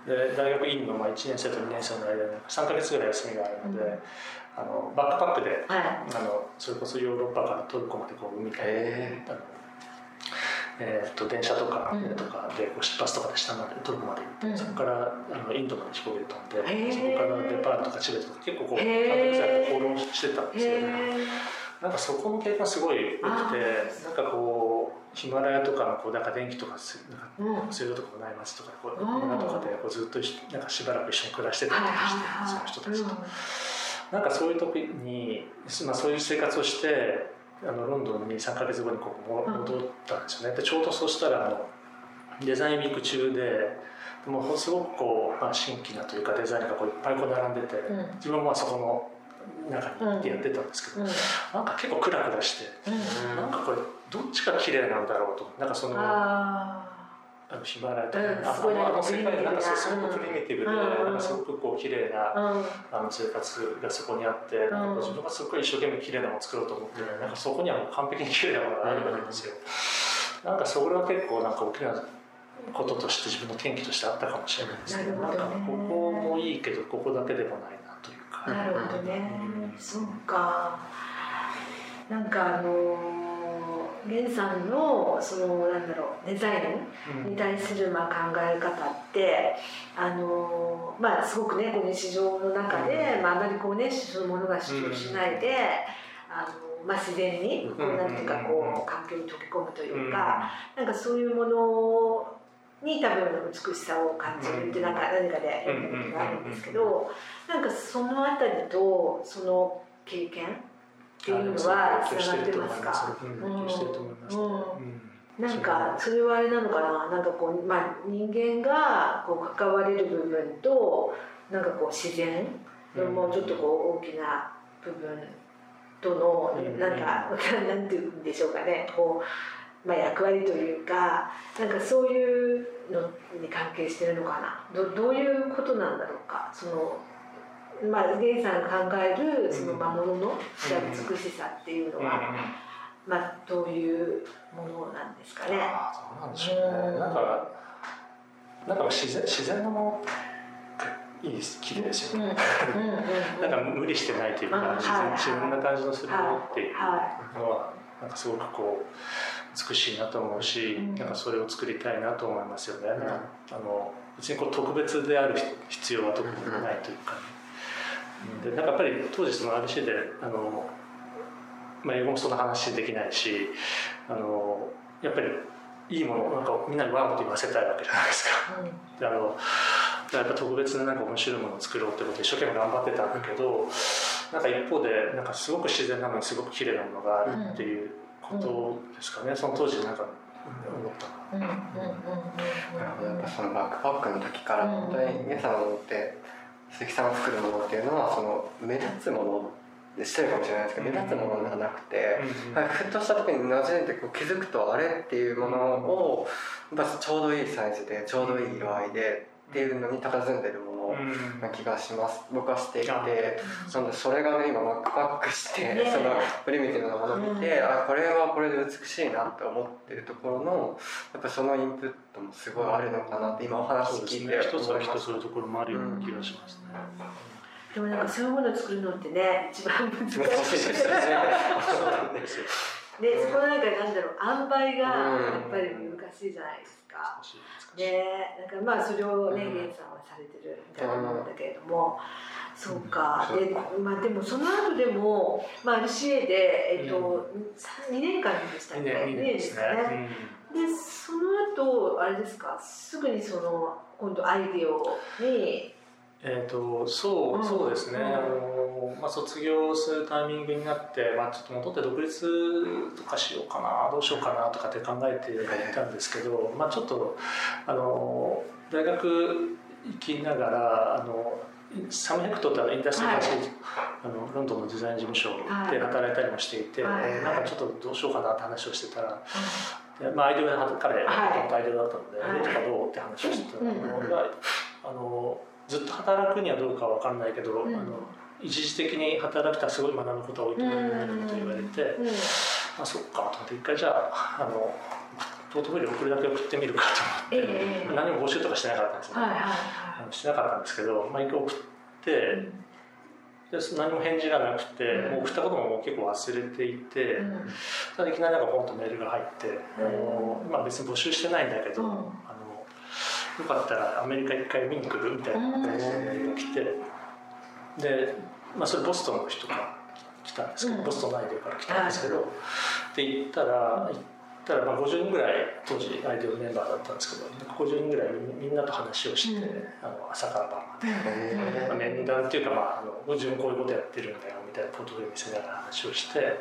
で大学院のまあ1年生と2年生の間に3か月ぐらい休みがあるので、うんあのバックパックではい。あのそれこそヨーロッパからトルコまでこう海から、へあのえー、と電車とかうん。船とかでこう出発とかで下までトルコまで行って、うん。そこからあのインドまで飛行機で飛んで、そこからデパートとかチベットとか結構こうへー。3ヶ月ぐらい放浪してたんですよね。へなんかそこの経験がすごい良くてあなんかこうヒマラヤとかのこうなんか電気とかすなんか。水道とかもない街とかこううん村とかでこうずっとなんかしばらく一緒に暮らしてたりとかして、その人たちと。なんかそういう時に、まあ、そういう生活をしてあのロンドンに3か月後にこうもうん戻ったんですよね、でちょうどそうしたらあのデザインウィーク中ででもうすごくこう、まあ、新規なというかデザインがこういっぱいこう並んでて、うん自分もまあそこの中に行ってやってたんですけど、うん。なんか結構クラクラして、うん。なんかこれどっちが綺麗なんだろうとなんかそのああのヒマラヤとか、うんあの世界なんかすごくプリミティブで、うんなんかすごくこう綺麗なあ。の生活がそこにあって、なんか自分がすごい一生懸命綺麗なものを作ろうと思って、なんかそこにはもう完璧に綺麗なものがあるわけですよ。なんかそれは結構なんか大きなこととして自分の転機としてあったかもしれないですね。なるほどねなんかここもいいけどここだけでもないなというか。なるほどね、そうかなんかあのー源さんのそのなんだろうデザインに対するまあ考え方ってあのまあすごくねこの市場の中で、まあ、あまりこうねそのものが主張しないで、あのまあ、自然にこうなんていうかこう環境に溶け込むというか、なんかそういうものに多分美しさを感じるってなんか何かで読んだことがあるんですけどなんかそのあたりとその経験っていうのはつながってます。かなんかそれはあれなのかな。なんかこう、まあ、人間がこう関われる部分となんかこう自然のもうちょっとこう大きな部分とのなんか なんて言うんでしょうかね。こう、まあ、役割というかなんかそういうのに関係してるのかな。どどういうことなんだろうか。そのまあ、ゲイさんが考えるその魔物の美しさっていうのは、まあ、どういうものなんですかね。あそうなんでしょうね。なんか、なんか自然自然のものいいです綺麗ですよね。なん か無理してないというか、自然自然な感じのするものっていうのは、なんかすごくこう美しいなと思うし、なんかそれを作りたいなと思いますよね。あの別にこう特別である必要は特にないというか、ね。でなんかやっぱり当時その RBC であの、まあ、英語もそんな話できないしあのやっぱりいいものなんかみんなにワンと言わせたいわけじゃないですか。うん、であのやっぱ特別ななんか面白いものを作ろうってことで一生懸命頑張ってたんだけどなんか一方でなんかすごく自然なのにすごく綺麗なものがあるっていうことですかね、うん、その当時なんか思ったの。やっぱそのバックパックの時から本当に皆さんのって鈴木さんが作るものっていうのはその目立つものでしてるかもしれないですけど目立つものではなくて、ふっとした時になじんでこう気づくとあれ？っていうものをちょうどいいサイズでちょうどいい色合いでっていうのに佇んでるものな気がします。僕はしていて。なのでそれがね今バックパックして、そのプリミティブなものを見て、あこれはこれで美しいなって思ってるところのやっぱそのインプットもすごいあるのかなって今お話聞いて一つは一つのところもあるような気がしますね。でもなんかそういうものを作るのってね一番難しい。ですね。でそこのなんかなんだろう塩梅がやっぱり難しいじゃないですか。でなんかまあそれをね源、うん、さんはされてるみたいなもんだけれども。そうか、でまあ、でもその後でも、まあ、RCA で、えっとうん、2年間でしたっけ？2年ですね、でその後あれですか？すぐにその今度アイディオにえーと、そう、そうですね、あのまあ、卒業するタイミングになって、まあ、ちょっと戻って独立とかしようかなどうしようかなとかって考えていたんですけど、まあ、ちょっとあの大学行きながらあのサムヘクトってあのインダストリー、はい、あのロンドンのデザイン事務所で働いたりもしていて、はい、なんかちょっとどうしようかなって話をしてたら、はい、まあ、アイデア彼、はい、アイデアだったので、はい、とかどうって話をしてたのが、あのずっと働くにはどうかは分かんないけど、うん、あの一時的に働くとすごい学ぶことが多いと思うみたいなこと言われて、うん。うん、あそっかと思って一回じゃああのポートフォリオ送るだけ送ってみるかと思って、えー、何も募集とかしてなかったんですよ、はいはいはい、してなかったんですけど、まあ、一回送って、で何も返事がなくて、もう送ったことももう結構忘れていて、ただいきなりなんかポンとメールが入って、あのまあ、別に募集してないんだけど、よかったらアメリカ一回見に来るみたいな感じで来て。で、まあ、それボストンの人が来たんですけど、ボストンのアイデアから来たんですけど、で行ったら行ったらまあ50人ぐらい当時アイデアメンバーだったんですけど50人ぐらいみんなと話をして、あの朝から晩まで、まあ、面談っていうか、まあ、あの自分こういうことやってるんだよみたいなポートフォリオ見せながら話をして。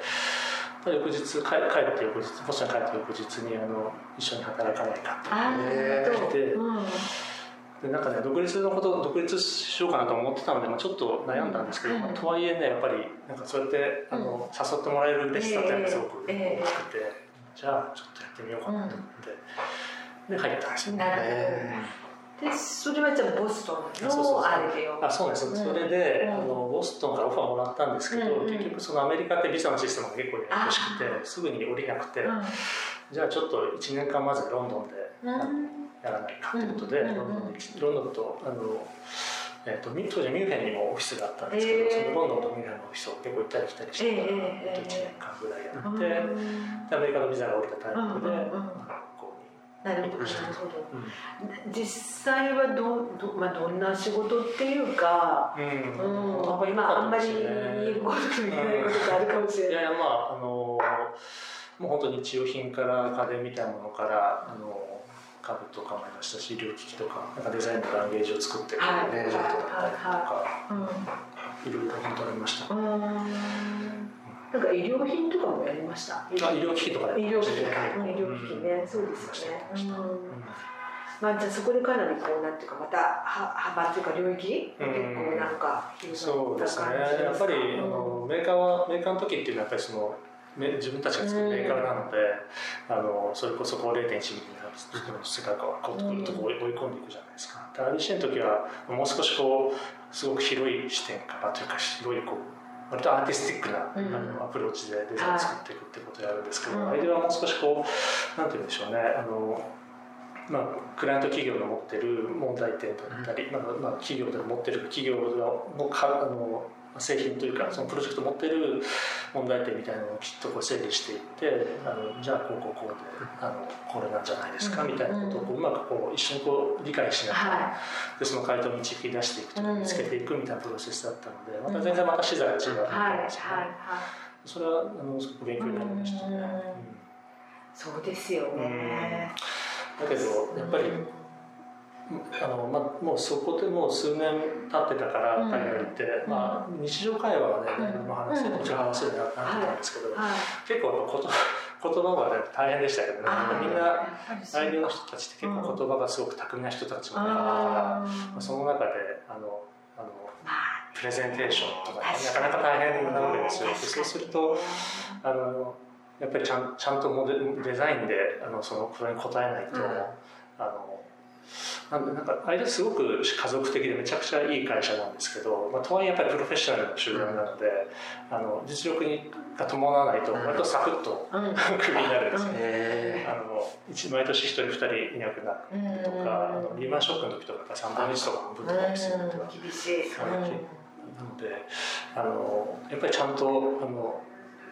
翌日帰帰って翌日ボストン帰って翌日にあの一緒に働かないかって。来て、うん、でなんかね独立のこと独立しようかなと思ってたので、まあ、ちょっと悩んだんですけど、うん。まあ、とはいえねやっぱりなんかそうやってあの、誘ってもらえる嬉しさっていうのがすごく大きくて、えー、じゃあちょっとやってみようかなと思って、で入ったんですよね。でそれはじゃあボストンのあれでよ。あそうです、うん、それで、あのボストンからオファーもらったんですけど、結局そのアメリカってビザのシステムが結構ややこしくてすぐに降りなくて、じゃあちょっと1年間まずロンドンで、やらないかということで、ロンドンロンドンとあのえー、と当時ミュンヘンにもオフィスがあったんですけど、えー。そのロンドンとミュンヘンのオフィスを結構行ったり来たりして、ええええ1年間ぐらいやうって、アメリカのビザが降りたタイミングで、なるほどなるほど。うん。実際はどうど,、まあ、どんな仕事っていうか、うん。うん、まああんまり言えることと言えないことがあるかもしれない。いやいやまああのもう本当に日用品から家電みたいなものからあの家具とかもありましたし医療機器とかなんかデザインのランゲージを作ってくれはい。るプロジェクトだったりとかうん。いろいろ本当ありました。うーんなんか医療品とかもやりました。あ医療機器とかや医療機器医療機器ね、そうですよね。まあじゃあそこでかなりこうなんていうかまたは幅っていうか領域、うん。結構なんか広そうですね。やっぱり、あうん。のメーカーはメーカーの時っていうのはやっぱりそのめ自分たちが作るメーカーなので、あのそれこそこう0.1ミリの世界観をこうこう追い込んでいくじゃないですか。で RBC の時はもう少しこうすごく広い視点からというか広いこう割とアーティスティックな、うん。あのアプローチでデザイン作っていくってことをやるんですけど、はいアイデアはもう少しこうなんて言うんでしょうね。あのまあ、クライアント企業の持ってる問題点だったり、まあまあ、企業で持ってる企業のかあの製品というかそのプロジェクト持ってる問題点みたいなのをきっとこう整理していってあのじゃあこうこうこうであのこれなんじゃないですかうん。みたいなことをこううまくこう一緒にこう理解しながら、はでその回答を導き出していくとかうん見つけていくみたいなプロセスだったのでまた全然また資材が違うい、はい、はい、はいですよね。それはあのすごく勉強になりましたね。うん。うん。そうですよね。だけどやっぱりあのまあ、もうそこでもう数年経ってたからうん。海外行って、うん。まあ、日常会話はねうん何でも話せうんもちろん話せるようになってたんですけど、はい、結構言 言葉は、ね、大変でしたけどね。みんなやっぱりそう。相手の人たちって結構言葉がすごく巧みな人たちもいたから、あまあその中であのあのまあプレゼンテーションとか、ね、なかなか大変なわけですよ。でそうするとあのやっぱりちゃんちゃんとモデデザインであのそのそれに応えないと、うん。あのなんでなんか間すごく家族的でめちゃくちゃいい会社なんですけど、まあ、とはいえやっぱりプロフェッショナルな集団なので、あの実力にが伴わないと割とサクッとうん。クビになるんですよ、へあの一毎年一人二人いなくなるとか、あのリーマンショックの時とかやっぱ3分の1とか半分とかですよね、うん。厳しいなのであのやっぱりちゃんとあの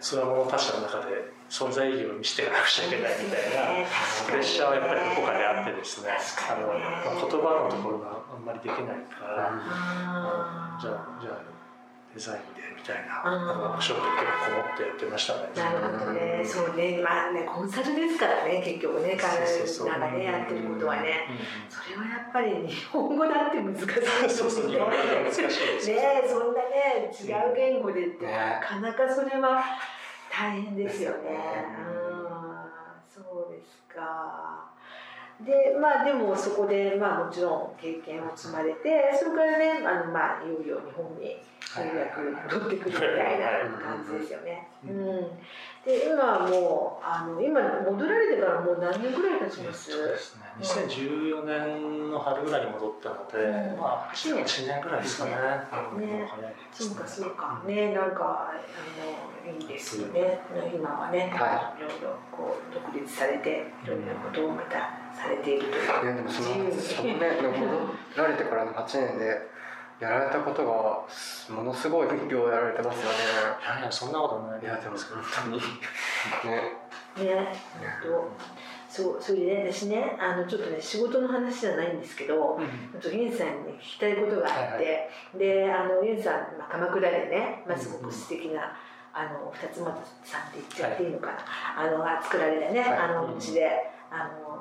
つわもの他者の中で存在意義を見せていかなくちゃいけないみたいなプレッシャーはやっぱりどこかであってですね。あの、まあ、言葉のところがあんまりできないから、あじゃあじゃあデザインでみたいなワー。クショップ結構こもってやってましたね。なるほどね、そうね、まあね、コンサルですからね、結局ね、彼らがね、やってることはね。うんそれはやっぱり日本語だって難しいですよね。そんなね違う言語でってね。なかなかそれは大変ですよね。うんうん、そうですか。でまあでもそこでまあもちろん経験を積まれてそれからねあのまあいよいよ日本にようやく戻ってくるみたいな感じですよね。ううんん。で今はもうあの今戻られてからもう何年ぐらい経ちます？そうですね。2014年の春ぐらいに戻ったので、うん。まあ8年1年ぐらいですかね。ねうん。早いですそうかそうか。ねなんかあのいいですよね。今はね、、はいろいろこう独立されていろんなことをまたされているといういやでもそのそのねでも戻られてからの8年でやられたことがものすごい量やられてますよね。いやいやそんなことない。いやでも本当にね。ね。本当そうそれでね私ねあのちょっとね仕事の話じゃないんですけどうん。ちょっとユンさんに聞きたいことがあって、はいであのユンさん、まあ、鎌倉でね、まあ、すごく素敵な、あの二つ松さんって言っちゃっていいのかな、あのが作られてね、はい。あのお家であの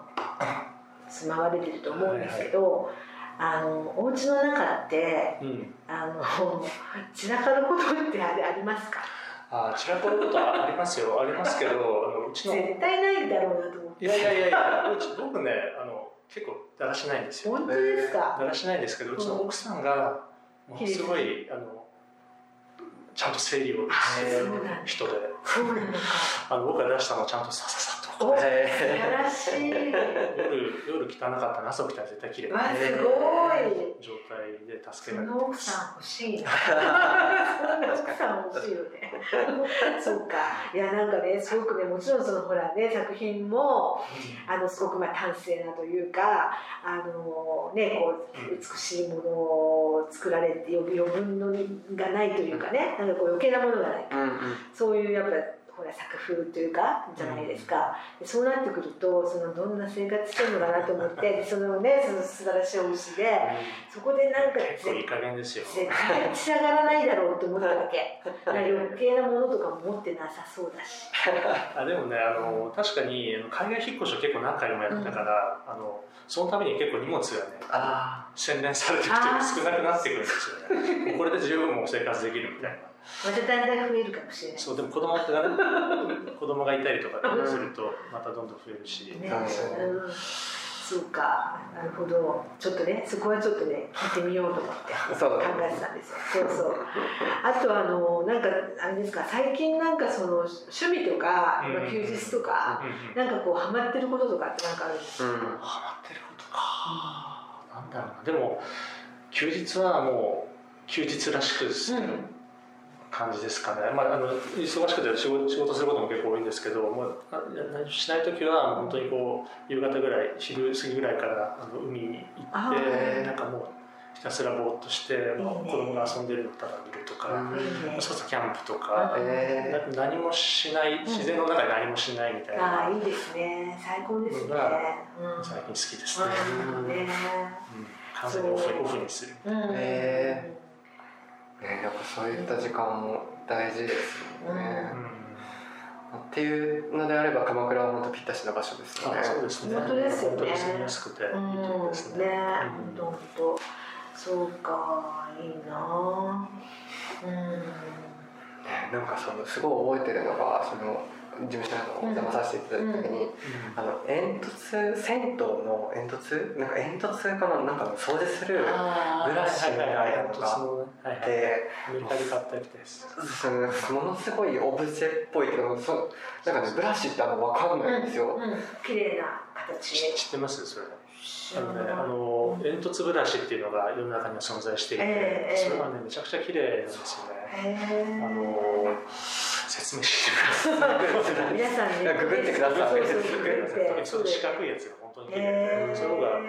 住まわれてると思うんですけど、あのお家の中ってうん。あの 散らかることってありありますか？あ散らかることはありますよ。ありますけどあのうちの絶対ないだろうなと思って。いやいやいやいやうち僕ねあの結構だらしないんですよ。本当ですか、だらしないんですけどうちの奥さんがものすごいあのちゃんと整理をする人で。そうなのか。あの僕が出したのをちゃんとさささお素へ晴らしい夜夜汚かったら朝起きたら絶対綺麗なわすごい状態で助そけられての奥さん欲しいな。奥さん欲しいよね。そうか。いやなんかねすごくねもちろんそのほらね作品もあのすごくまあ端正なというかあのねこう美しいものを作られて余余分のがないというかねなんかこう余計なものがない。うんうんそういうやっぱほら作風というかじゃないですか、でそうなってくるとそのどんな生活してるのかなと思って でそのねその素晴らしいお牛でそこでなんか結構いい加減ですよ。絶対立ち上がらないだろうと思ったわけ。余計なものとかも持ってなさそうだし。あでもねあの確かに海外引っ越しを結構何回もやったから、あのそのために結構荷物がねあ洗練されてきて少なくなってくるんですよね。これで十分もう生活できるみたいなまただんだん増えるかもしれない。そうでも子供ってね 子供がいたりとかするとまたどんどん増えるし、ね、うんうん、そうか。なるほど。ちょっとねそこはちょっとね聞いてみようと思って 考だえてたんですよ。そうそう。あとあのなんかあれですか最近なんかその趣味とか、うん。まあ休日とか、うんうんなんかこうハマってることとかってなんかあるんですか、うん。ハマってることか、なんだろうな。でも休日はもう休日らしくする感じですかね、まあ、あの忙しくて仕事仕事することも結構多いんですけどもうあしない時は本当にこう夕方ぐらい昼過ぎぐらいからあの海にあ行ってー。なんかもうひたすらぼーっとして、まあ子供が遊んでるのをただ見るとか、うん。そうそうキャンプとか、えな何もしない自然の中で何もしないみたいな、ああいいですね。最高ですね、うん。最近好きですね、うんね。うん。完全にオフオフにする。うん。へーねやっぱそういった時間も大事ですよね、っていうのであれば鎌倉は本当ぴったしの場所ですよね。あそうですね。本当ですよね。本当に住みやすくていいですね。ね、本当本当。そうか、いいな。うん。ねなんかそのすごい覚えてるのがその事務所にお邪魔させていただいた時に、あの煙突銭湯の煙突？なんか煙突かななんか掃除するあブラシみたいなのがはいはいでアメリカで買ったやつです。そのものすごいオブジェっぽいけどそなんかねブラシってあの分かんないんですよ、うん、綺麗な形で。知ってます？それ。あのねあの煙突ブラシっていうのが世の中には存在していて、ええそれはねめちゃくちゃ綺麗なんですよね。へあのえ。説明して皆さんね、ググってください特て。にその四角いやつが本当に綺麗へでそれが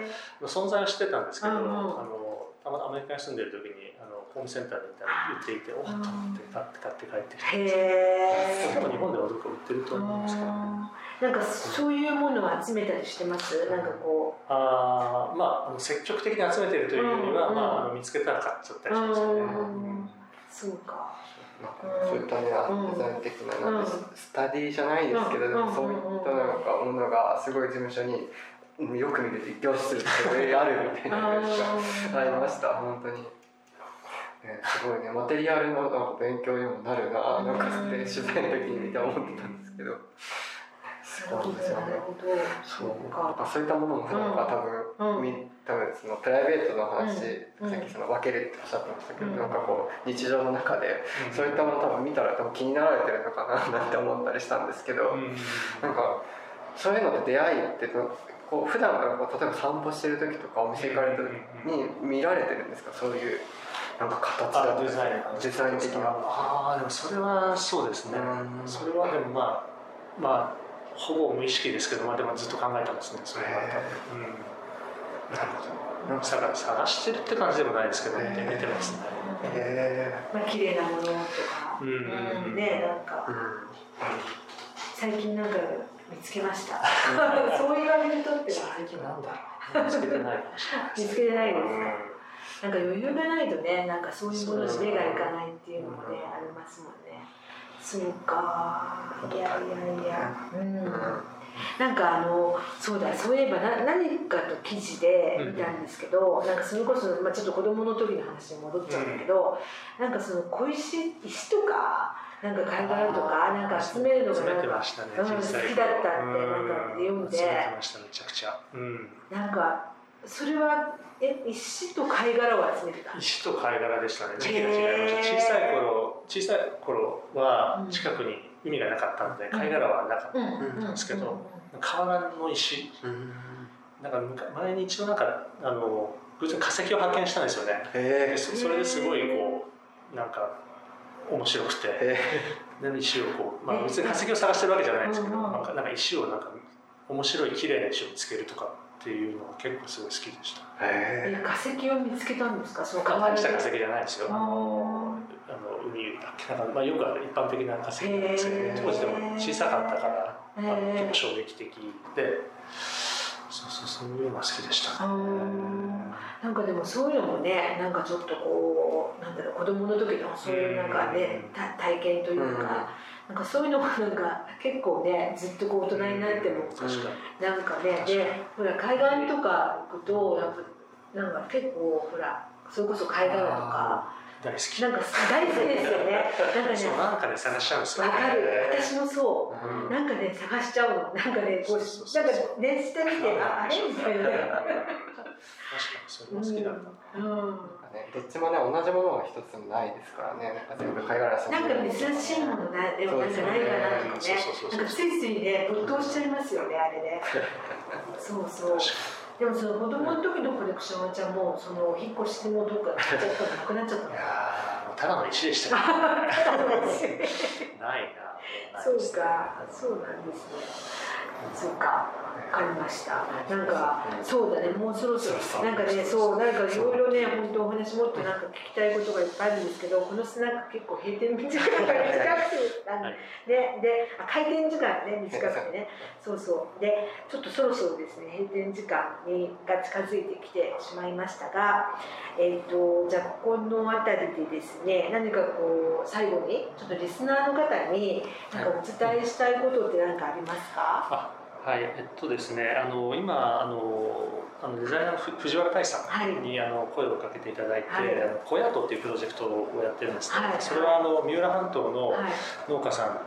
存在は知ってたんですけど、あのたまたまアメリカに住んでる時にあのホームセンターに行ったら売っていておっと思って買って買って帰ってきて、へえ。日本ではどこか売ってると思うんですけど、なんかそういうものを集めたりしてます。なんかこあーまああの積極的に集めてるというよりは、うんまあ、あの見つけたら買っちゃったりしますよね。そうか。なんかそういったね、うんデザイン的ななんスタディじゃないですけど、でもうんそういったなんかものがすごい事務所にうんよく見ると一挙するってすごいあるみたいなのがありました本当に、ね、すごいねマテリアルのなんか勉強にもなるななんかって 取材の時に見て思ってたんですけどすごいですよね。そう。そういったものもなんか多分、うん。み多分そのプライベートの話、うん。さっきその分けるっておっしゃってましたけど、うん。なんかこう日常の中でそういったもの多分見たら多分気になられてるのかななんて思ったりしたんですけど、うん。なんかそういうのって出会いってこう普段からこう例えば散歩してる時とかお店行かれた時に見られてるんですか？そういうなんか形だったりあデザイン。デザイン的な。ああでもそれはそうですね、うん。それはでもまあまあほぼ無意識ですけどまあでもずっと考えてますねそれは。多分、うん、なるほどだから探してるって感じでもないですけど見て見てますね。へまあ綺麗なものとか。うん。うんうんねなんかーうん最近なんか見つけました？そう言われるとって最近なんだろう。見つけてないかもしれない見つけてないですか？うん。なんか余裕がないとね、なんかそういうものに目がいかないっていうのもね、ありますもんね。そうか。いやいやいや。うん。なんかあのそうだそういえばな何かと記事で見たんですけど、なんかそれこそ、まあ、ちょっと子供の時の話に戻っちゃうんだけど、なんかその小石石とかなんか貝殻とかなんか集めるのがなんかね好きだったってなんか読んで。めちゃくちゃ、うん、なんかそれはえ石と貝殻を集めてた石と貝殻でしたね。時期が違いました。小さい頃小さい頃は近くに海がなかったので、貝殻はなかったん。ですけど、河原の石、なんか前に一度なんかあの偶然化石を発見したんですよね。でそれですごいこうなんか面白くて、で石をこう、まあ、別に化石を探してるわけじゃないんですけど、なんかなんか石をなんか面白い綺麗な石を見つけるとかっていうのが結構すごい好きでした。え化石を見つけたんですか？その川した化石じゃないですよ。あのあの海だっけなんか、まあ、よくある一般的な化石なんですけど、当時でも小さかったから、まあ、結構衝撃的で。そうそうそういうのが好きでした、ね、なんかでもそういうのもねなんかちょっとこうなんだろう子供の時のそういうなんかね、体験というか、なんかそういうのもなんか結構ねずっとこう大人になっても、なんかねでほら海岸とか行くとやっぱなんか結構ほらそれこそ貝殻とか。大好き。なんか大好きですよね。なんかねなんかね探しちゃうんですよわかる。私もそう、うん、なんかね探しちゃうの。なんかねこうなんか熱してみてああれ？みたいなね。確かにそれも好きだった、うん、うんね、どっちもね同じものは一つもないですからね。なんか全部貝殻さなんか珍しいものなでもなんかないかなとかね。なんかついついね没頭しちゃいますよねあれね。そうそう。でもその子供の時のコレクションはじゃもうその引っ越しもどっかなくなっちゃったいやただの石でしたね。ないなそうかそうなんですねそうか分かりました。なんかそうだねもうそろそろなんかねそうなんかいろいろね本当お話もっとなんか聞きたいことがいっぱいあるんですけどこのスナック結構閉店時間が短くてあの、でで開店時間ね短くてね。そうそう。でちょっとそろそろですね閉店時間にが近づいてきてしまいましたがえっ、ー、とじゃあここの辺りでですね何かこう最後にちょっとリスナーの方になんかお伝えしたいことって何かありますか、はい、えっとですね、あの今あのあのデザイナーの藤原大さんに、はい、あの声をかけていただいて、はい、あの小屋とっていうプロジェクトをやってるんですけど、はい、それはあの三浦半島の農家さん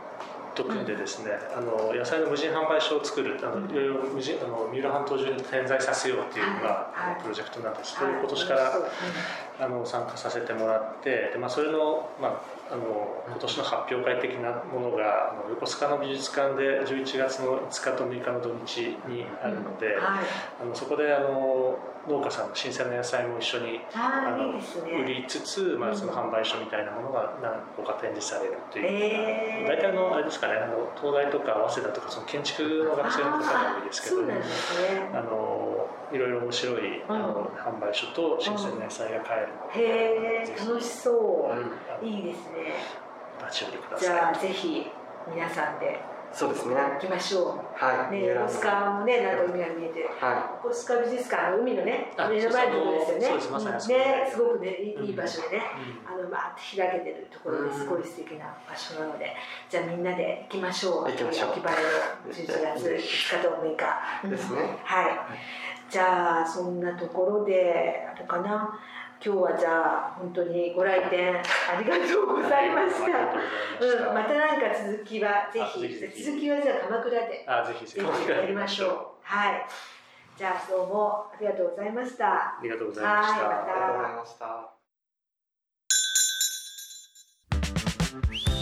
と組んでですね、あの野菜の無人販売所を作るあのいろいろ無人あの三浦半島中に点在させようっていうのが、プロジェクトなんですけど、今年からあの参加させてもらってで、まあ、それの、まああの今年の発表会的なものがあの横須賀の美術館で11月の5日と6日の土日にあるので、はい、あのそこであの農家さんの新鮮な野菜も一緒にあの、ね、売りつつ、まあ、その販売所みたいなものが何個か展示されるという、えー、大体のあれですかねあの東大とか早稲田とかその建築の学生の方が多いですけど、ね、あのいろいろ面白い、あの販売所と新鮮な野菜が買えるので、へえ楽しそう、いいですね。じゃあぜひ皆さんでそうですね。行きましょう。はい。ね、横須賀もね、なんか海が見えて。はい。横須賀美術館、海のね、目の前のところですよね。そうです、ね、すごくね、いい場所でね、あの、まあ、開けてるところですごい素敵な場所なので。じゃあ、みんなで行きましょう。行きましょう。秋晴れの11月5日と6日。ですね。はい。じゃあ、そんなところで、あれかな。今日はじゃあ本当にご来店ありがとうございました。うん、またなんか続きはぜひ続きはじゃあ鎌倉であぜひぜひやりましょう。はい。じゃあどうもありがとうございました。ありがとうございました。ありがとうございました。